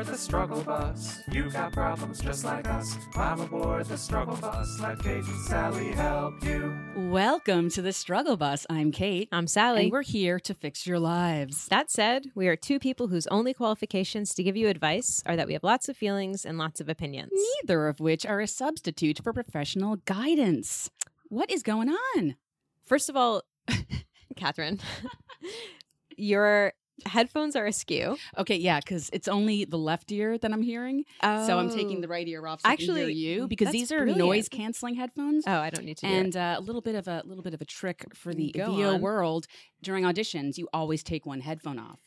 aboard the struggle bus. You got problems just like us. Climb aboard the struggle bus. Let Kate and Sally help you. Welcome to the Struggle Bus. I'm Kate. I'm Sally. And we're here to fix your lives. that said, we are two people whose only qualifications to give you advice are that we have lots of feelings and lots of opinions. Neither of which are a substitute for professional guidance. What is going on? First of all, Catherine, your headphones are askew. Okay, yeah, because it's only the left ear that I'm hearing. So I'm taking the right ear off so Actually, I can hear you because these are noise canceling headphones. Oh, I don't need to. and uh, a little bit of a little bit of a trick for the Go VO on. world during auditions, you always take one headphone off.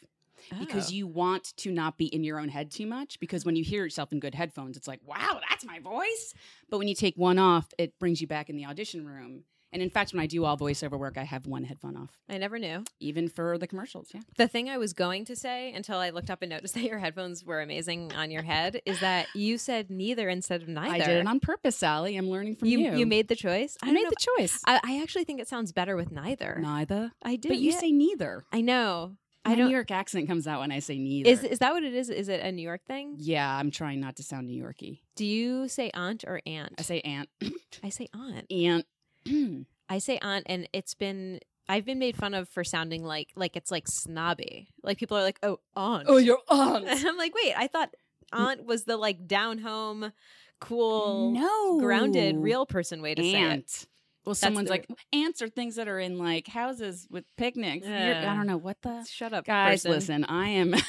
because Oh. you want to not be in your own head too much. Because when you hear yourself in good headphones, it's like, wow, that's my voice. But when you take one off, it brings you back in the audition room. And in fact, when I do all voiceover work, I have one headphone off, I never knew. even for the commercials. Yeah. The thing I was going to say until I looked up and noticed that your headphones were amazing on your head is that you said neither instead of neither. I did it on purpose, Sally. I'm learning from you, you. you made the choice. I don't made know the choice. I, I actually think it sounds better with neither. Neither. I do. But you yeah. say neither. I know. My I don't. New York accent comes out when I say neither. Is is that what it is? Is it a New York thing? yeah, I'm trying not to sound New Yorky. Do you say aunt or aunt? I say aunt. I say aunt. aunt. Mm. I say aunt, and it's been I've been made fun of for sounding like like it's like snobby. Like people are like, oh, aunt. oh, your aunt. and I'm like, wait, I thought aunt was the like down home, cool, no. grounded, real person way to say it. Well, someone's the- like ants are things that are in like houses with picnics. You're- I don't know what the Shut up, guys. person. Listen, I am.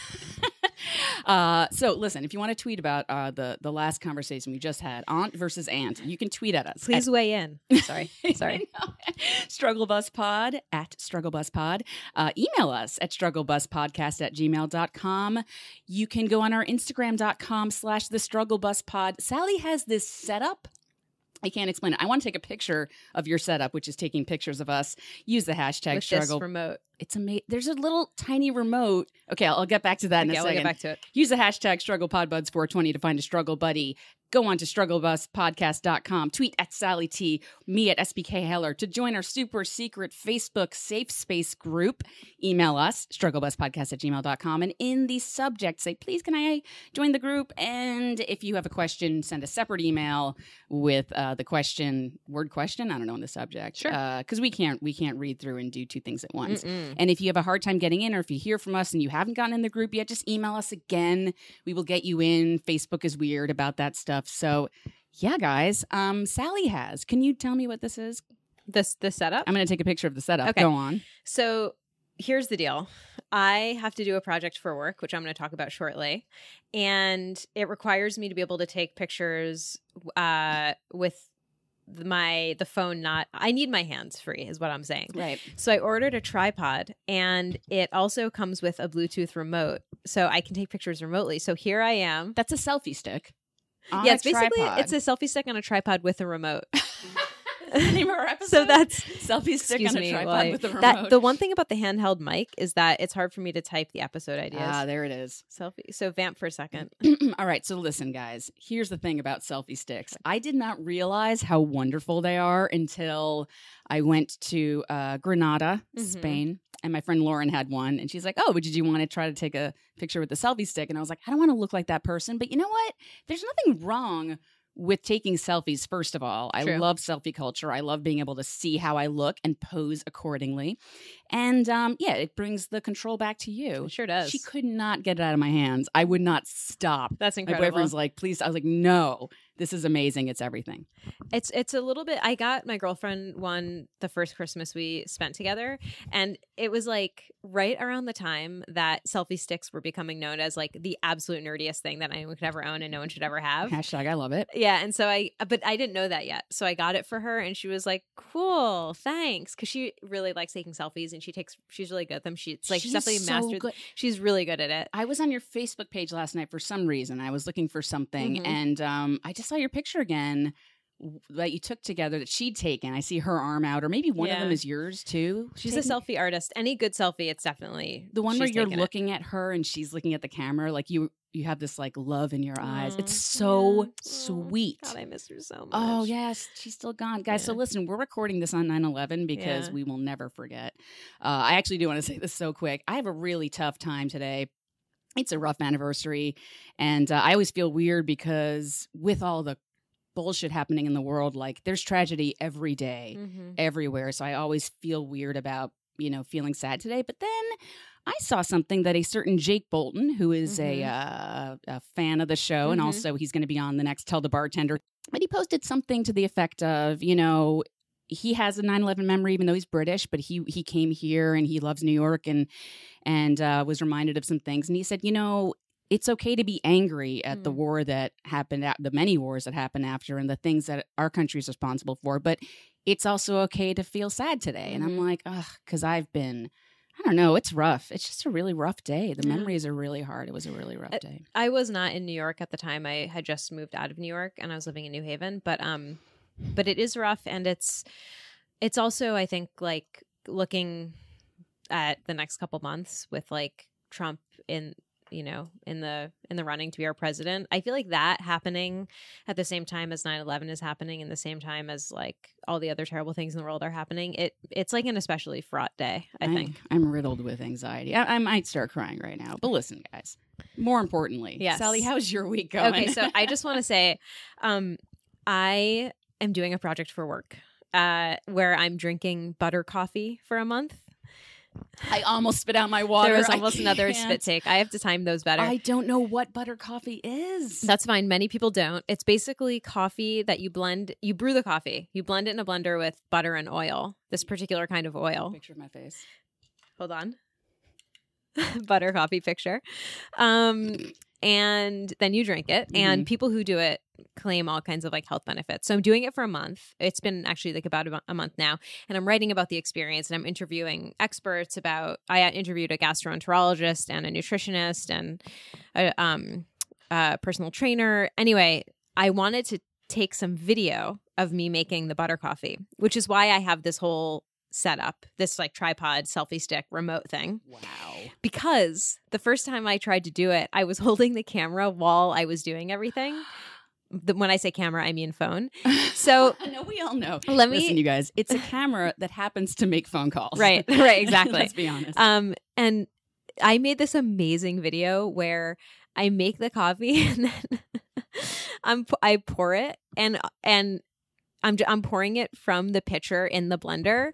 uh, so listen, if you want to tweet about uh, the the last conversation we just had, aunt versus aunt, you can tweet at us. Please weigh in. Sorry, sorry. Struggle Bus Pod at strugglebuspod. Uh, email us at strugglebuspodcast at gmail.com. You can go on our Instagram.com slash the Struggle Bus Pod. Sally has this setup. I can't explain it. I want to take a picture of your setup, which is taking pictures of us. Use the hashtag With struggle. remote. it's amazing. There's a little tiny remote. Okay, I'll, I'll get back to that in Okay, a we'll second. get back to it. Use the hashtag struggle StrugglePodBuds420 to find a struggle buddy. Go on to strugglebuspodcast.com. Tweet at Sally T, me at SBK Heller to join our super secret Facebook safe space group. Email us, strugglebuspodcast at gmail.com. And in the subject, say, please, can I join the group? And if you have a question, send a separate email with uh, the question, word question, I don't know, in the subject. Sure. Because we can't we can't read through and do two things at once. Mm-mm. And if you have a hard time getting in, or if you hear from us and you haven't gotten in the group yet, just email us again. We will get you in. Facebook is weird about that stuff. So, yeah, guys. Um, Sally has. Can you tell me what this is? This the setup. I'm going to take a picture of the setup. Okay. Go on. So here's the deal. I have to do a project for work, which I'm going to talk about shortly, and it requires me to be able to take pictures uh, with my the phone not i need my hands free is what i'm saying Right. so i ordered a tripod and it also comes with a bluetooth remote so i can take pictures remotely so here i am That's a selfie stick. On yeah a it's basically tripod. it's a selfie stick on a tripod with a remote the name of so that's selfie stick on a me tripod while with a remote. that the one thing about the handheld mic is that it's hard for me to type the episode ideas Ah, there it is. selfie so vamp for a second All right, so listen, guys. Here's the thing about selfie sticks. I did not realize how wonderful they are until I went to uh, Granada, Mhm. Spain, and my friend Lauren had one, and she's like, "Oh, but did you want to try to take a picture with the selfie stick?" And I was like, "I don't want to look like that person, but you know what? There's nothing wrong." With taking selfies, first of all, I love selfie culture. I love being able to see how I look and pose accordingly. And um, yeah, it brings the control back to you. It sure does. She could not get it out of my hands. I would not stop. That's incredible. My boyfriend's like, please. I was like, no, this is amazing. It's everything. It's it's a little bit. I got my girlfriend one the first Christmas we spent together, and it was like right around the time that selfie sticks were becoming known as like the absolute nerdiest thing that anyone could ever own and no one should ever have. Hashtag I love it. Yeah, and so I, but I didn't know that yet. So I got it for her, and she was like, "Cool, thanks," because she really likes taking selfies, and she takes, she's really good at them. She's like, she's definitely so mastered. good. She's really good at it. I was on your Facebook page last night for some reason. I was looking for something, Mhm. and um, I just saw your picture again that you took together that she'd taken. I see her arm out, or maybe one of them is yours too. She's Taken- a selfie artist. Any good selfie, it's definitely The one where you're taken it. looking at her and she's looking at the camera, like you you have this like love in your eyes. It's so yeah. Sweet. God, I miss her so much. Oh yes, she's still gone, guys. So listen, we're recording this on 9/11 because Yeah. we will never forget. Uh, I actually do want to say this so quick. I have a really tough time today. It's a rough anniversary. And uh, I always feel weird because with all the bullshit happening in the world, like there's tragedy every day, Mm-hmm. everywhere. So I always feel weird about, you know, feeling sad today. But then I saw something that a certain Jake Bolton, who is a, Mhm. uh, a fan of the show, and Mhm. also he's going to be on the next Tell the Bartender, but he posted something to the effect of, you know, he has a 9-11 memory even though he's british but he he came here and he loves new york and and uh, was reminded of some things and he said you know it's okay to be angry at the Mm. war that happened at the many wars that happened after and the things that our country is responsible for but it's also okay to feel sad today and i'm Mhm. like ugh because i've been i don't know it's rough it's just a really rough day the Yeah. memories are really hard it was a really rough Uh, day I was not in New York at the time. I had just moved out of New York and I was living in New Haven, but um but it is rough and it's it's also I think like looking at the next couple months with like Trump in you know in the in the running to be our president. I feel like that happening at the same time as 9/11 is happening and the same time as like all the other terrible things in the world are happening. It it's like an especially fraught day, I think. I'm riddled with anxiety. I, I might start crying right now. But listen, guys. More importantly, Yes. Sally, how's your week going? Okay, so I just want to say, um, I am doing a project for work uh, where I'm drinking butter coffee for a month. I almost spit out my water. there was almost another spit take. I have to time those better. I don't know what butter coffee is. That's fine. Many people don't. It's basically coffee that you blend. You brew the coffee. You blend it in a blender with butter and oil. This particular kind of oil. picture of my face. Hold on. butter coffee picture. Um, and then you drink it. And people who do it claim all kinds of like health benefits. So I'm doing it for a month. It's been actually like about a, a month now. And I'm writing about the experience and I'm interviewing experts about, I interviewed a gastroenterologist and a nutritionist and a um, a personal trainer. Anyway, I wanted to take some video of me making the butter coffee, which is why I have this whole setup, this like tripod selfie stick remote thing. Wow. Because the first time I tried to do it, I was holding the camera while I was doing everything. The, when I say camera, I mean phone. So no, we all know. let me Listen, you guys, it's a camera that happens to make phone calls. Right, right, exactly. Let's be honest. Um, and I made this amazing video where I make the coffee and then I'm I pour it and and I'm I'm pouring it from the pitcher in the blender,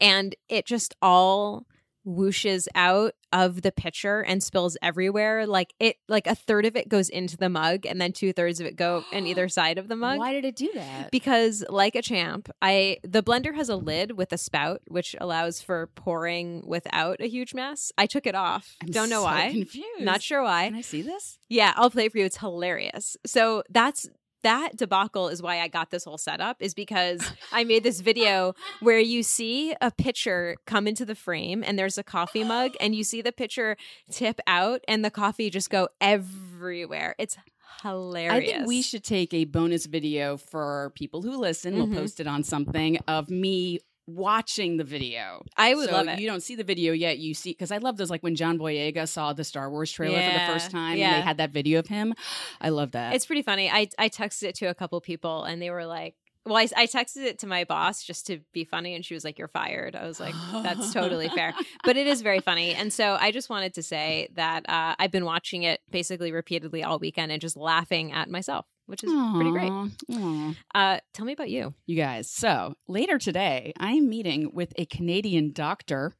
and it just all whooshes out of the pitcher and spills everywhere. Like it, like a third of it goes into the mug, and then two thirds of it go in either side of the mug Why did it do that? because like a champ i the blender has a lid with a spout which allows for pouring without a huge mess i took it off I'm don't know so why Confused. not sure why Can I see this? yeah i'll play for you it's hilarious so that's that debacle is why I got this whole setup is because I made this video where you see a pitcher come into the frame and there's a coffee mug and you see the pitcher tip out and the coffee just go everywhere. It's hilarious. I think we should take a bonus video for people who listen. Mhm. We'll post it on something of me watching the video. I would so love it. You don't see the video yet. You see because I love those like when John Boyega saw the Star Wars trailer for the first time yeah. and they had that video of him. I love that. It's pretty funny. I I texted it to a couple people and they were like, well, I, I texted it to my boss just to be funny, and she was like, "You're fired." I was like, "That's totally fair," but it is very funny. And so I just wanted to say that uh, I've been watching it basically repeatedly all weekend and just laughing at myself, which is pretty great. Aw, aw. Uh, tell me about you. You guys, so later today, I am meeting with a Canadian doctor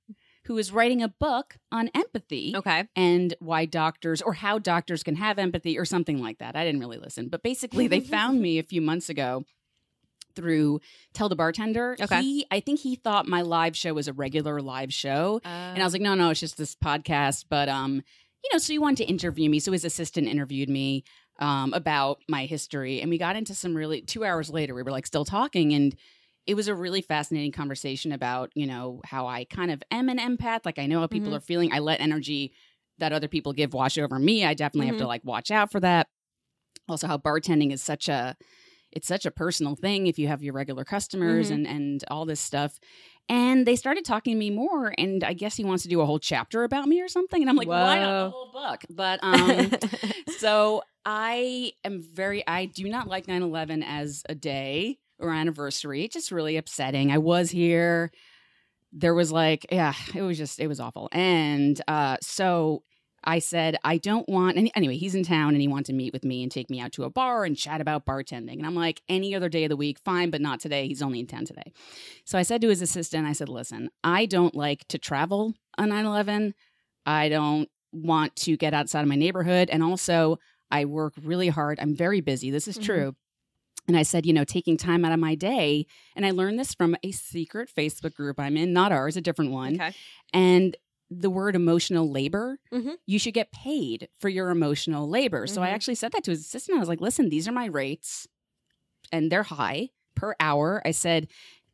who is writing a book on empathy Okay. and why doctors or how doctors can have empathy or something like that. I didn't really listen, but basically, they found me a few months ago through Tell the Bartender. Okay. He, I think he thought my live show was a regular live show. And I was like, no, no, it's just this podcast. But um, you know, so he wanted to interview me. So his assistant interviewed me um about my history. And we got into some really two hours later, we were like still talking and it was a really fascinating conversation about, you know, how I kind of am an empath. Like I know how people Mhm. are feeling. I let energy that other people give wash over me. I definitely have to like watch out for that. Also how bartending is such a it's such a personal thing if you have your regular customers Mhm. and and all this stuff. And they started talking to me more, and I guess he wants to do a whole chapter about me or something. And I'm like, why not Whoa. the whole book? But um, so I am very, I do not like 9 11 as a day or anniversary. It's just really upsetting. I was here. There was like, yeah, it was just, it was awful. And uh, so I said, I don't want, and anyway, he's in town and he wanted to meet with me and take me out to a bar and chat about bartending. And I'm like, any other day of the week, fine, but not today. He's only in town today. So I said to his assistant, I said, listen, I don't like to travel on 9 11. I don't want to get outside of my neighborhood. And also, I work really hard. I'm very busy. This is Mhm. true. And I said, you know, taking time out of my day. And I learned this from a secret Facebook group I'm in, not ours, a different one. Okay. And the word emotional labor, Mhm. you should get paid for your emotional labor. So I Mhm. actually said that to his assistant. I was like, listen, these are my rates and they're high per hour. I said,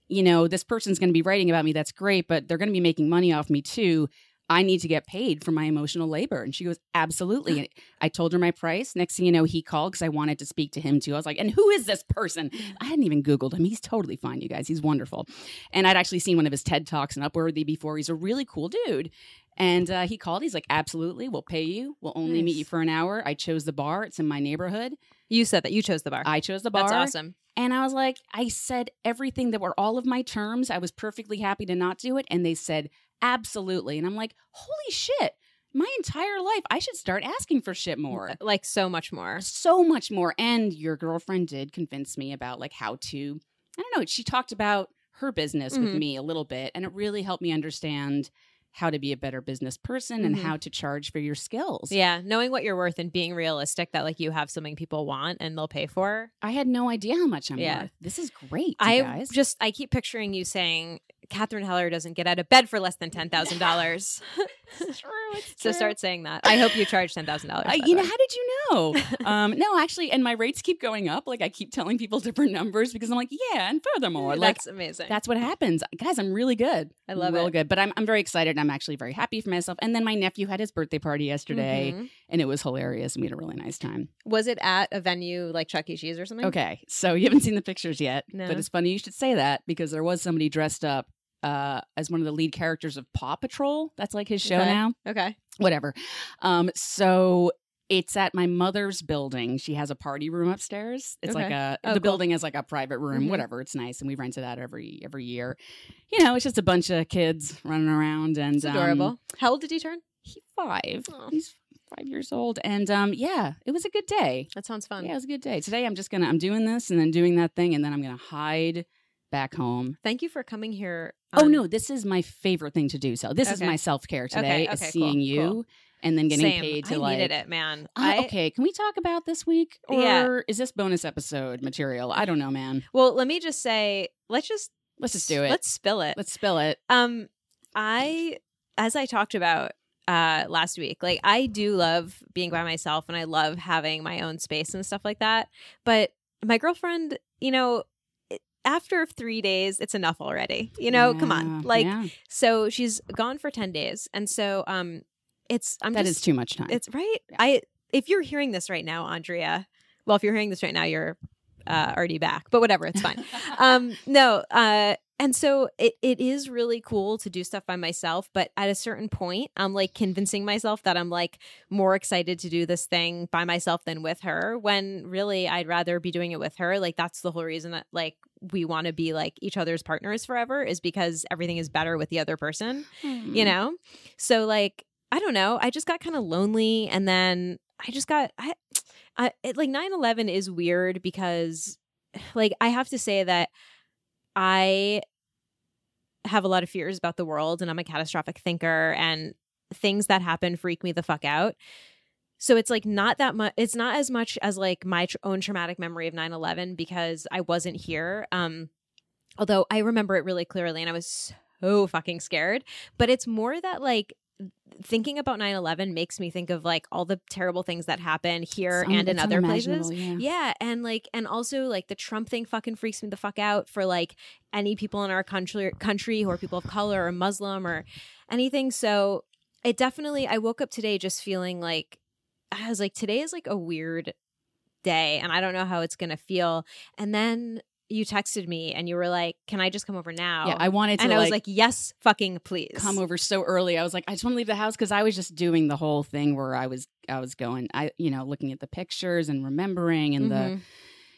you know, this person's going to be writing about me. That's great, but they're going to be making money off me too. I need to get paid for my emotional labor. And she goes, absolutely. And I told her my price. Next thing you know, he called because I wanted to speak to him too. I was like, and who is this person? I hadn't even Googled him. He's totally fine, you guys. He's wonderful. And I'd actually seen one of his TED Talks in Upworthy before. He's a really cool dude. And uh, he called. He's like, absolutely. We'll pay you. We'll only meet you for an hour. I chose the bar. It's in my neighborhood. You said that you chose the bar. I chose the bar. That's awesome. And I was like, I said everything that were all of my terms. I was perfectly happy to not do it. And they said, absolutely. And I'm like, holy shit, my entire life, I should start asking for shit more. Like so much more. So much more. And your girlfriend did convince me about like how to, I don't know, she talked about her business with Mhm. me a little bit. And it really helped me understand how to be a better business person and Mhm. how to charge for your skills. Yeah, knowing what you're worth and being realistic that like you have something people want and they'll pay for. I had no idea how much I'm Yeah. worth. This is great, I guys. just I keep picturing you saying Catherine Heller doesn't get out of bed for less than ten thousand dollars. It's true. So start saying that. I hope you charge ten thousand dollars. Uh, you know, how did you know? um, no, actually, and my rates keep going up. Like I keep telling people different numbers because I'm like, yeah, and furthermore, like that's amazing. that's what happens, guys. I'm really good. I love real it. good. But I'm I'm very excited. I'm actually very happy for myself. And then my nephew had his birthday party yesterday, Mhm. and it was hilarious. We had a really nice time. Was it at a venue like Chuck E. Cheese or something? Okay, so you haven't seen the pictures yet, No. but it's funny you should say that because there was somebody dressed up uh, as one of the lead characters of Paw Patrol. That's like his show Okay. now. Okay. whatever. Um, so it's at my mother's building. She has a party room upstairs. It's like a Oh, the cool. building is like a private room, Mhm. whatever. It's nice, and we rent it out every every year. You know, it's just a bunch of kids running around and It's um, adorable. How old did he turn? he five. Aw. He's five years old, and um, yeah, it was a good day. That sounds fun. Yeah, it was a good day. Today, I'm just gonna I'm doing this and then doing that thing, and then I'm gonna hide back home. Thank you for coming here. Oh no, this is my favorite thing to do. So this is my self care today. Okay, is okay, seeing cool, you. cool. And then getting Same. paid to I like needed it, man. Uh, I, okay, can we talk about this week, or Yeah. is this bonus episode material? I don't know, man. Well, let me just say, let's just Let's just do it. Let's spill it. Let's spill it. Um, I, as I talked about uh last week, like I do love being by myself and I love having my own space and stuff like that. But my girlfriend, you know, after three days, it's enough already. You know, come on, like yeah. so she's gone for ten days, and so um, it's I'm that just is too much time. it's right. Yeah. I if you're hearing this right now, Andrea. Well, if you're hearing this right now, you're uh, already back. But whatever, it's fine. um, no. Uh, and so it it is really cool to do stuff by myself. But at a certain point, I'm like convincing myself that I'm like more excited to do this thing by myself than with her. When really, I'd rather be doing it with her. Like that's the whole reason that like we want to be like each other's partners forever is because everything is better with the other person Hmm. you know so like i don't know i just got kind of lonely and then i just got i, I it, like 9-11 is weird because like i have to say that i have a lot of fears about the world and i'm a catastrophic thinker and things that happen freak me the fuck out. So it's like not that much it's not as much as like my tr- own traumatic memory of 9-11 because i wasn't here um although i remember it really clearly and i was so fucking scared. But it's more that like thinking about 9-11 makes me think of like all the terrible things that happen here and in other places. Yeah. yeah and like and also like the trump thing fucking freaks me the fuck out for like any people in our country country who are people of color or muslim or anything. So it definitely i woke up today just feeling like i was like today is like a weird day and i don't know how it's gonna feel. And then you texted me and you were like can i just come over now Yeah, I wanted to and i like, was like yes fucking please come over so early. I was like, I just want to leave the house because I was just doing the whole thing where I was I was going, I you know, looking at the pictures and remembering and the Mhm.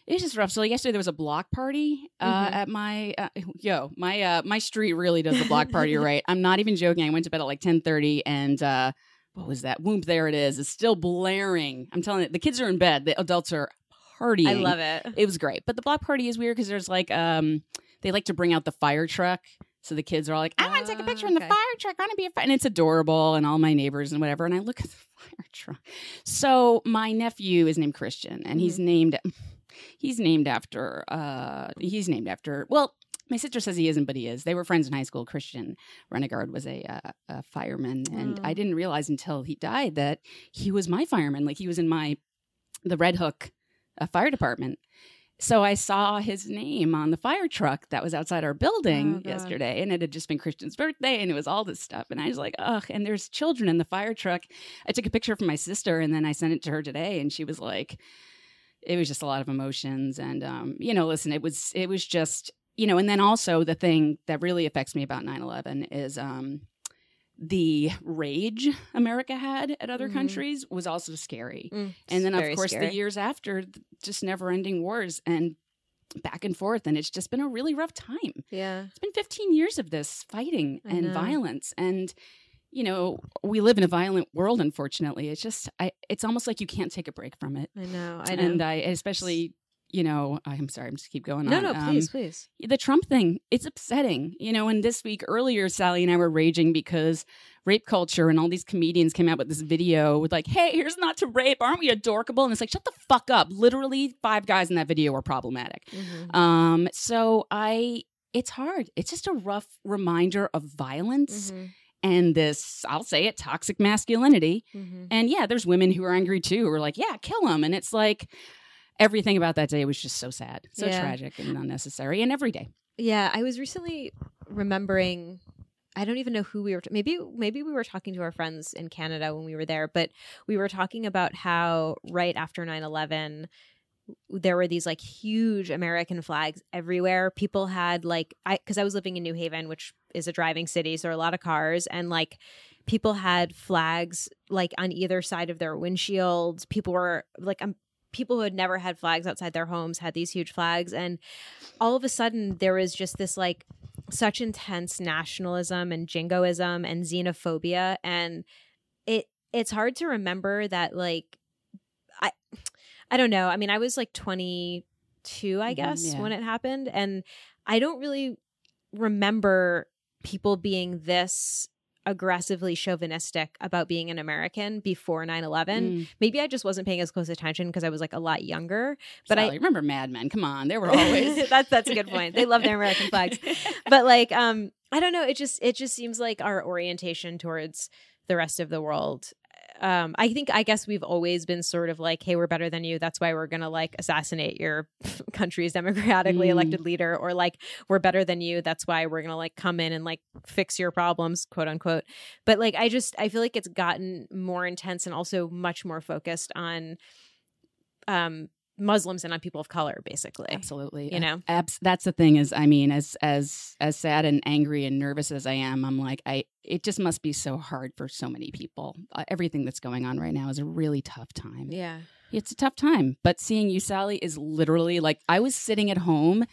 it was just rough. So yesterday there was a block party uh, Mhm. at my uh, yo my uh, my street really does the block party right. I'm not even joking. I went to bed at like 10:30 and uh, what was that? Whoop, there it is. It's still blaring. I'm telling you, the kids are in bed. The adults are partying. I love it. It was great. But the block party is weird because there's like um they like to bring out the fire truck. So the kids are all like, I want to take a picture in the Okay. fire truck. I want to be a fire. And it's adorable and all my neighbors and whatever. And I look at the fire truck. So my nephew is named Christian and he's named he's named after uh he's named after well my sister says he isn't, but he is. They were friends in high school. Christian Regenhard was a, uh, a fireman, and Oh. I didn't realize until he died that he was my fireman. Like he was in my the Red Hook uh, fire department. So I saw his name on the fire truck that was outside our Oh, building God. yesterday, and it had just been Christian's birthday, and it was all this stuff. And I was like, ugh. And there's children in the fire truck. I took a picture from my sister, and then I sent it to her today, and she was like, it was just a lot of emotions, and um, you know, listen, it was it was just you know, and then also the thing that really affects me about 9-11 is um the rage America had at other Mhm. countries was also scary. Mm, And then, of course, scary. the years after, just never ending wars and back and forth. And it's just been a really rough time. Yeah. It's been 15 years of this fighting I and know. violence. And, you know, we live in a violent world, unfortunately. It's just, I, it's almost like you can't take a break from it. I know. I know. And I, especially, you know, I'm sorry, I'm just keep going no, on. no, Um, please, please. the Trump thing, it's upsetting. You know, and this week earlier, Sally and I were raging because rape culture and all these comedians came out with this video with like, hey, here's not to rape. Aren't we adorable? And it's like, shut the fuck up. Literally five guys in that video were problematic. Mhm. Um, so I it's hard. It's just a rough reminder of violence Mhm. and this, I'll say it, toxic masculinity. Mhm. And yeah, there's women who are angry too, who are like, yeah, kill him. And it's like everything about that day was just so sad, so Yeah. tragic and unnecessary. And every day. Yeah, I was recently remembering. I don't even know who we were. maybe maybe we were talking to our friends in Canada when we were there, but we were talking about how right after 9-11, there were these like huge American flags everywhere. People had like I because I was living in New Haven, which is a driving city, so there are a lot of cars, and like people had flags like on either side of their windshields. People were like um, people who had never had flags outside their homes had these huge flags, and all of a sudden there was just this like such intense nationalism and jingoism and xenophobia and it it's hard to remember that like i i don't know i mean i was like 22 i Mhm, guess yeah. when it happened and i don't really remember people being this aggressively chauvinistic about being an american before 9-11 Mm. maybe i just wasn't paying as close attention because i was like a lot younger but Sally, i remember Mad Men. Come on, they were always. that's that's a good point. They love their American flags. But like um I don't know, it just it just seems like our orientation towards the rest of the world um I think I guess we've always been sort of like hey we're better than you. That's why we're going to like assassinate your country's democratically Mm. elected leader or like we're better than you. That's why we're going to like come in and like fix your problems quote unquote. But like I just I feel like it's gotten more intense and also much more focused on um Muslims and on people of color basically Absolutely, You know? Abs- that's the thing. Is I mean, as as as sad and angry and nervous as I am, I'm like, I. It just must be so hard for so many people. Uh, everything that's going on right now is a really tough time. yeah It's a tough time. But seeing you, Sally, is literally like I was sitting at home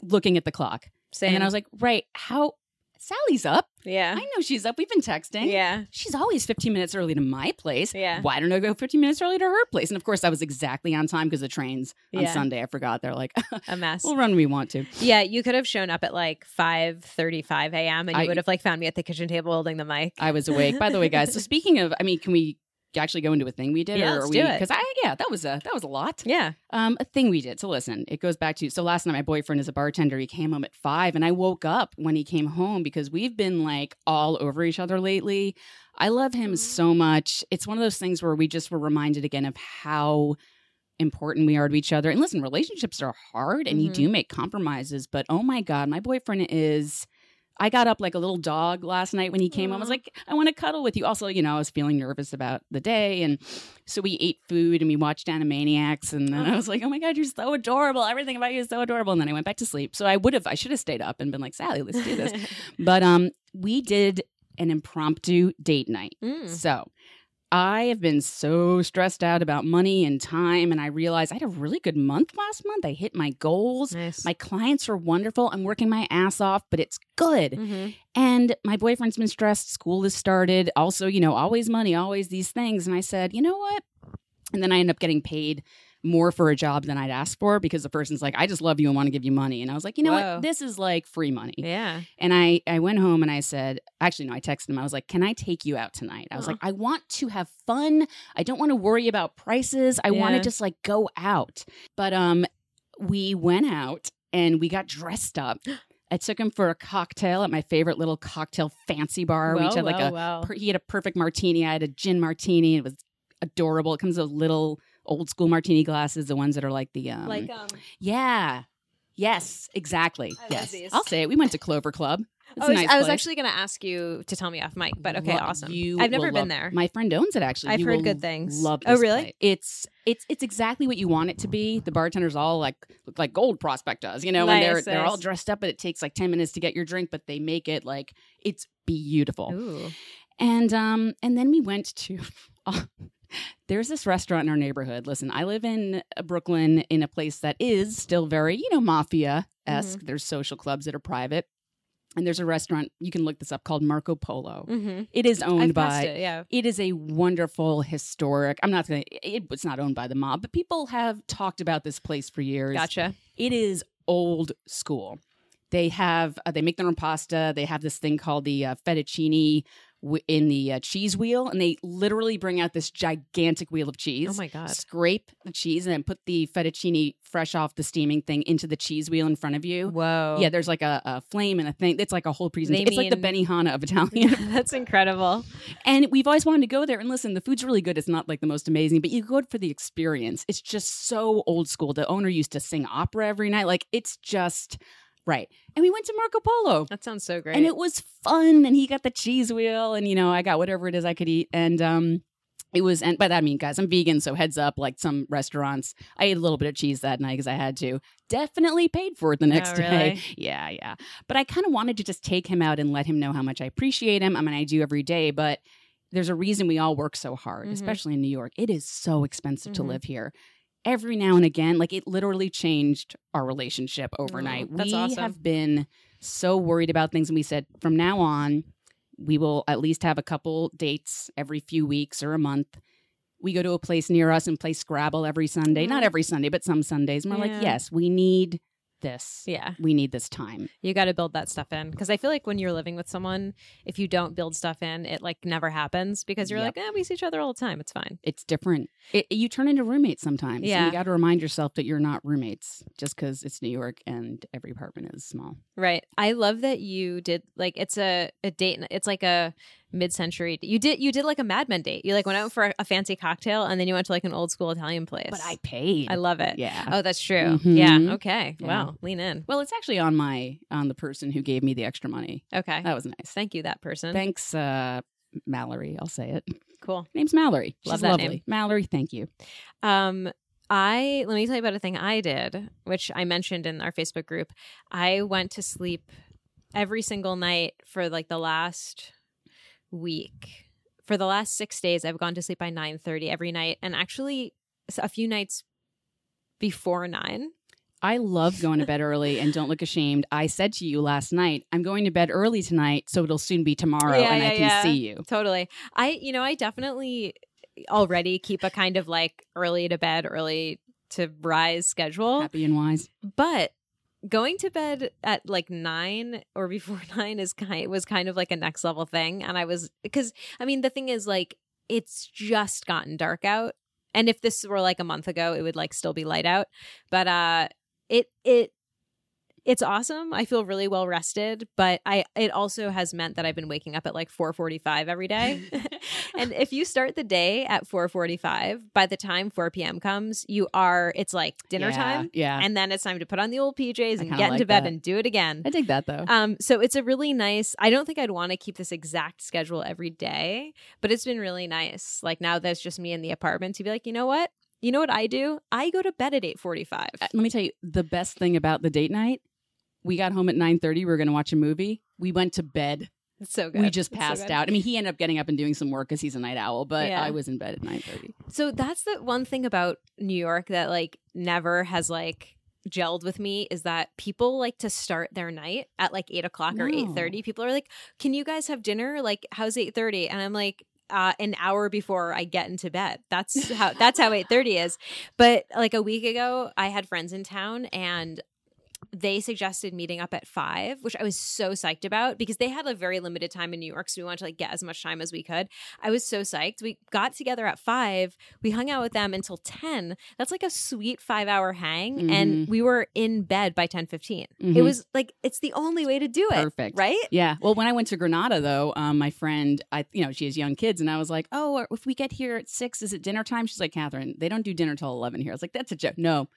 looking at the clock, Same. and I was like, right, how Sally's up. yeah. I know she's up. We've been texting. Yeah. She's always 15 minutes early to my place. Yeah. Why don't I go 15 minutes early to her place? And of course, I was exactly on time because the trains on Yeah. Sunday, I forgot. They're like, A mess. we'll run when we want to. Yeah, you could have shown up at like 5:35 a.m. and you I- would have like found me at the kitchen table holding the mic. I was awake. By the way, guys, so speaking of, I mean, can we actually go into a thing we did? Yeah, or let's are do we, it. Because I, yeah, that was a, that was a lot. yeah. Um, a thing we did. So listen, it goes back to so last night my boyfriend is a bartender. He came home at five, and I woke up when he came home because we've been like all over each other lately. I love him so much. It's one of those things where we just were reminded again of how important we are to each other. And listen, relationships are hard, and you Mhm. do make compromises. But oh my god, my boyfriend is. I got up like a little dog last night when he came home. I was like, I want to cuddle with you. Also, you know, I was feeling nervous about the day. And so we ate food and we watched Animaniacs. And then I was like, oh my God, you're so adorable. Everything about you is so adorable. And then I went back to sleep. So I would have, I should have stayed up and been like, Sally, let's do this. but um, we did an impromptu date night. Mm. So I have been so stressed out about money and time, and I realized I had a really good month last month. I hit my goals. Nice. My clients are wonderful. I'm working my ass off, but it's good. Mhm. And my boyfriend's been stressed. School has started. Also, you know, always money, always these things. And I said, you know what? And then I end up getting paid more for a job than I'd asked for because the person's like, I just love you and want to give you money. And I was like, you know Whoa. what? This is like free money. Yeah. And I, I went home and I said, actually, no, I texted him. I was like, can I take you out tonight? I was like, I want to have fun. I don't want to worry about prices. I want to just like go out. But um, we went out and we got dressed up. I took him for a cocktail at my favorite little cocktail fancy bar. we each had like a well. per- he had a perfect martini. I had a gin martini. It was adorable. It comes with little old school martini glasses, the ones that are like the um, like um yeah, yes, exactly. I love yes, these. I'll say it. We went to Clover Club. It's was, nice I was place. actually going to ask you to tell me off mic, but okay, awesome. You I've never been love- there. My friend owns it. Actually, I've You heard good things. Love. Oh, really? place. It's it's it's exactly what you want it to be. The bartenders all like look like Gold Prospect does. You know, and they're Nice, they're all dressed up, but it takes like ten minutes to get your drink. But they make it like it's beautiful. Ooh. And um and then we went to there's this restaurant in our neighborhood. Listen, I live in uh, Brooklyn in a place that is still very, you know, mafia esque. There's social clubs that are private. And there's a restaurant, you can look this up called Marco Polo. Mm-hmm. It is owned I've by it, yeah. it is a wonderful historic. I'm not going to it, it's not owned by the mob, but people have talked about this place for years. Gotcha. It is old school. They have uh, they make their own pasta. They have this thing called the uh, fettuccine w- in the uh, cheese wheel, and they literally bring out this gigantic wheel of cheese. Oh my god. Scrape the cheese and then put the fettuccine fresh off the steaming thing into the cheese wheel in front of you. Whoa. Yeah, there's like a, a flame and a thing. It's like a whole presentation. It's like the Benihana of Italian. That's incredible. And we've always wanted to go there. And listen, the food's really good. It's not like the most amazing, but you go for the experience. It's just so old school. The owner used to sing opera every night. Like it's just right. And we went to Marco Polo. That sounds so great. And it was fun. And he got the cheese wheel, and you know, I got whatever it is I could eat. And um it was, and by that I mean, guys, I'm vegan, so heads up. Like some restaurants, I ate a little bit of cheese that night because I had to. Definitely paid for it the next Oh, day. Yeah, yeah. But I kind of wanted to just take him out and let him know how much I appreciate him. I mean, I do every day, but there's a reason we all work so hard, Mhm. especially in New York. It is so expensive to Mhm. live here. Every now and again, like it literally changed our relationship overnight. Oh, that's we awesome. have been so worried about things, and we said from now on, we will at least have a couple dates every few weeks or a month. We go to a place near us and play Scrabble every Sunday. Not Mhm. every Sunday, but some Sundays. And we're Yeah. like, yes, we need this. yeah. We need this time. You got to build that stuff in because I feel like when you're living with someone, if you don't build stuff in, it like never happens because you're Yep. like, eh, we see each other all the time. It's fine. It's different. It, you turn into roommates sometimes. Yeah. You got to remind yourself that you're not roommates just because it's New York and every apartment is small. Right. I love that you did like it's a a date. It's like a mid-century. You did you did like a Mad Men date. You like went out for a, a fancy cocktail and then you went to like an old school Italian place. But I paid. I love it. Yeah. Oh, that's true. Mhm. Yeah. Okay. Yeah. Wow. Lean in. well, it's actually on my on the person who gave me the extra money. Okay. That was nice. Thank you, that person. Thanks, uh, Mallory. I'll say it. cool. Name's Mallory. She's Love that lovely. name. Mallory, thank you. Um, I let me tell you about a thing I did, which I mentioned in our Facebook group. I went to sleep every single night for like the last week. For the last six days, I've gone to sleep by nine thirty every night, and actually a few nights before nine. I love going to bed early and don't look ashamed. I said to you last night, I'm going to bed early tonight, so it'll soon be tomorrow Yeah, and I can yeah. see you. Totally. I, you know, I definitely already keep a kind of like early to bed, early to rise schedule. Happy and wise. but going to bed at like nine or before nine is kind was kind of like a next level thing. And i was because i mean the thing is like it's just gotten dark out. And if this were like a month ago it would like still be light out. But uh it it it's awesome i feel really well rested but i it also has meant that i've been waking up at like 4.45 every day and if you start the day at 4.45 by the time 4 p.m comes you are it's like dinner Yeah, time Yeah. and then it's time to put on the old PJs and get into like bed that. and do it again. I dig that though. Um, so it's a really nice. I don't think I'd want to keep this exact schedule every day, but it's been really nice. Like now that's just me in the apartment to be like, you know what? You know what I do? I go to bed at eight forty-five. Uh, Let me tell you the best thing about the date night. We got home at 9:30. We were going to watch a movie. We went to bed It's so good. we just It's so passed out. I mean, he ended up getting up and doing some work because he's a night owl, but Yeah. I was in bed at nine thirty. So that's the one thing about New York that like never has like gelled with me is that people like to start their night at like eight o'clock or No. eight thirty. People are like, "Can you guys have dinner? Like, how's eight 30? And I'm like. Uh, an hour before I get into bed. That's how that's how eight thirty is. But like a week ago, I had friends in town and they suggested meeting up at five, which I was so psyched about because they had a very limited time in New York, so we wanted to like get as much time as we could. I was so psyched. We got together at five. We hung out with them until ten. That's like a sweet five hour hang, and Mhm. we were in bed by ten It Mhm. was like it's the only way to do it. Perfect. right? Yeah. Well, when I went to Granada, though, um, my friend, I, you know, she has young kids, and I was like, "Oh, if we get here at six, is it dinner time?" She's like, "Catherine, they don't do dinner till eleven here." I was like, "That's a joke." No,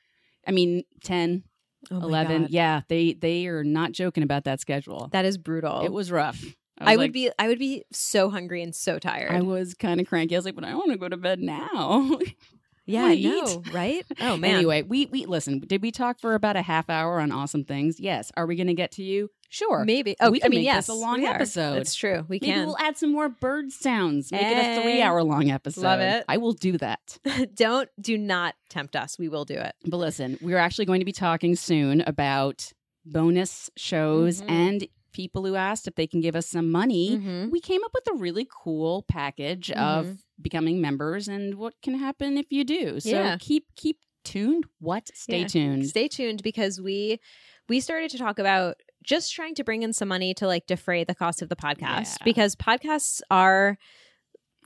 I mean 10, Oh 11. God. Yeah, they they are not joking about that schedule. that is brutal. It was rough. I, was would be I would be so hungry and so tired. I was kind of cranky. I was like, "But I want to go to bed now." yeah, I know, right? Oh man. Anyway, we we listen. Did we talk for about a half hour on awesome things? Yes. Are we going to get to you? Sure. maybe. Oh, We can I mean, make yes, this a long episode. It's true. We Maybe can. we'll add some more bird sounds. Make it a three hour long episode. Love it. I will do that. Don't do not tempt us. We will do it. But listen, we're actually going to be talking soon about bonus shows Mhm. and people who asked if they can give us some money. Mhm. We came up with a really cool package of Mhm. becoming members and what can happen if you do. So Yeah. keep keep tuned. What? Stay Yeah. tuned. Stay tuned because we we started to talk about just trying to bring in some money to like defray the cost of the podcast Yeah. because podcasts are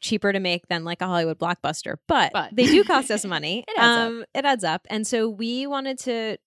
cheaper to make than like a Hollywood blockbuster, but, But- they do cost us money. It adds up. um, It adds up, and so we wanted to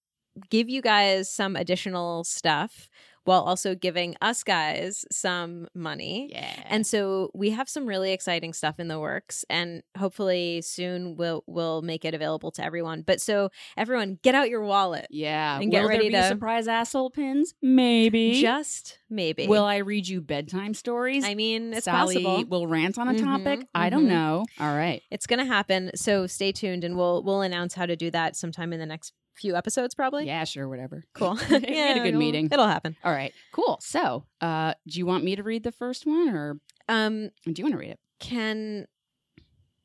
give you guys some additional stuff while also giving us guys some money. yeah. And so we have some really exciting stuff in the works and hopefully soon we'll we'll make it available to everyone. But so everyone get out your wallet. yeah. and get Will ready there be to- surprise asshole pins? Maybe. Just maybe. Will I read you bedtime stories? I mean, it's Sally possible. will rant on a Mhm, topic. I don't mhm. know. All right. It's going to happen. So stay tuned and we'll we'll announce how to do that sometime in the next few episodes probably. Yeah, sure, whatever. Cool. We had a good it'll- meeting. It'll happen. All right, cool. So, uh, do you want me to read the first one, or Um do you want to read it? can